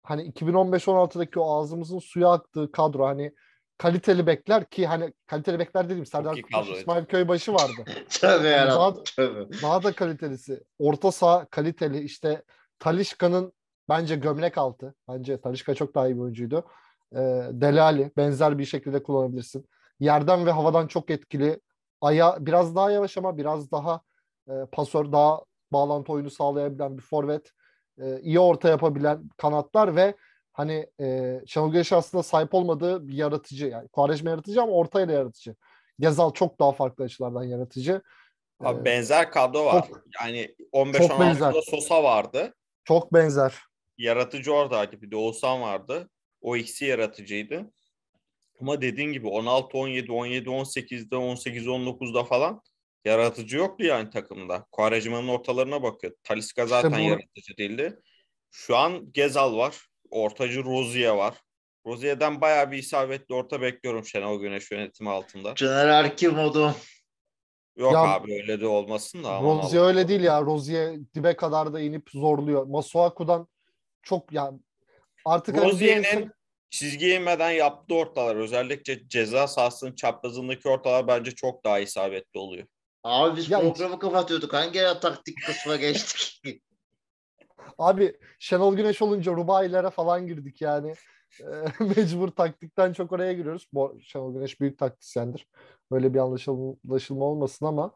hani 2015-16'daki o ağzımızın suya aktığı kadro hani kaliteli bekler ki hani kaliteli bekler dediğim Serdar kadroydu. İsmail Köybaşı vardı. <laughs> Tövbe Daha- yarabbim. Tövbe. Daha da kalitelisi. Orta saha kaliteli. İşte Talişka'nın bence gömlek altı. Bence Talişka çok daha iyi bir oyuncuydu. Ee, Delali benzer bir şekilde kullanabilirsin. Yerden ve havadan çok etkili. Aya biraz daha yavaş ama biraz daha e, pasör, daha bağlantı oyunu sağlayabilen bir forvet. E, iyi orta yapabilen kanatlar ve hani e, Şenol Güneş aslında sahip olmadığı bir yaratıcı. Yani Quaresma yaratıcı ama ortayla yaratıcı. Gezal çok daha farklı açılardan yaratıcı. Abi Ee, benzer kadro var. çok- yani çok 15-16'da benzer. Sosa vardı. Çok benzer. Yaratıcı oradaydı. Bir de Oğuzhan vardı. O ikisi yaratıcıydı. Ama dediğin gibi 16, 17, 17, 18'de, 18, 19'da falan yaratıcı yoktu yani takımda. Quaresma'nın ortalarına bakıyor. Talisca zaten bu- yaratıcı değildi. Şu an Gezal var. Ortacı Rozier var. Rozier'den bayağı bir isabetli orta bekliyorum Şenol Güneş yönetimi altında. Caner Erkin modu. Yok Ya- abi öyle de olmasın da. Rozier öyle değil ya. Rozier dibe kadar da inip zorluyor. Masuaku'dan çok ya artık hani Rozier'in insan- çizgiye inmeden yaptığı ortalar özellikle ceza sahasının çaprazındaki ortalar bence çok daha isabetli oluyor. Abi biz Ya- programı kapatıyorduk. Hangi taktik kısmına geçtik? <laughs> abi Şenol Güneş olunca rubailere falan girdik yani. Ee, <laughs> Mecbur taktikten çok oraya giriyoruz. Bu Şenol Güneş büyük taktisyendir. Böyle bir anlaşılma olmasın ama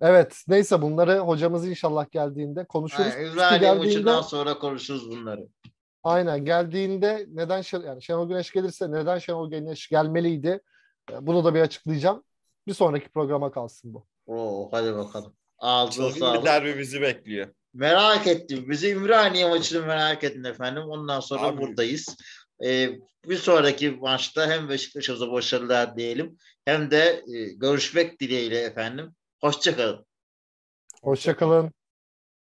Evet neyse bunları hocamız inşallah geldiğinde konuşuruz. Yani Çünkü İbrahim geldiğinde- maçından sonra konuşuruz bunları. Aynen geldiğinde neden Şen- yani Şenol Güneş gelirse neden Şenol Güneş gelmeliydi? E, Bunu da bir açıklayacağım. Bir sonraki programa kalsın bu. Oo, hadi bakalım. Ağzına sağlık. derbi bizi bekliyor. Merak ettim. Bizi Ümraniye maçını merak edin efendim. Ondan sonra Abi. buradayız. Ee, bir sonraki maçta hem Beşiktaş'a başarılar diyelim hem de e, görüşmek dileğiyle efendim. Hoşçakalın. Hoşçakalın.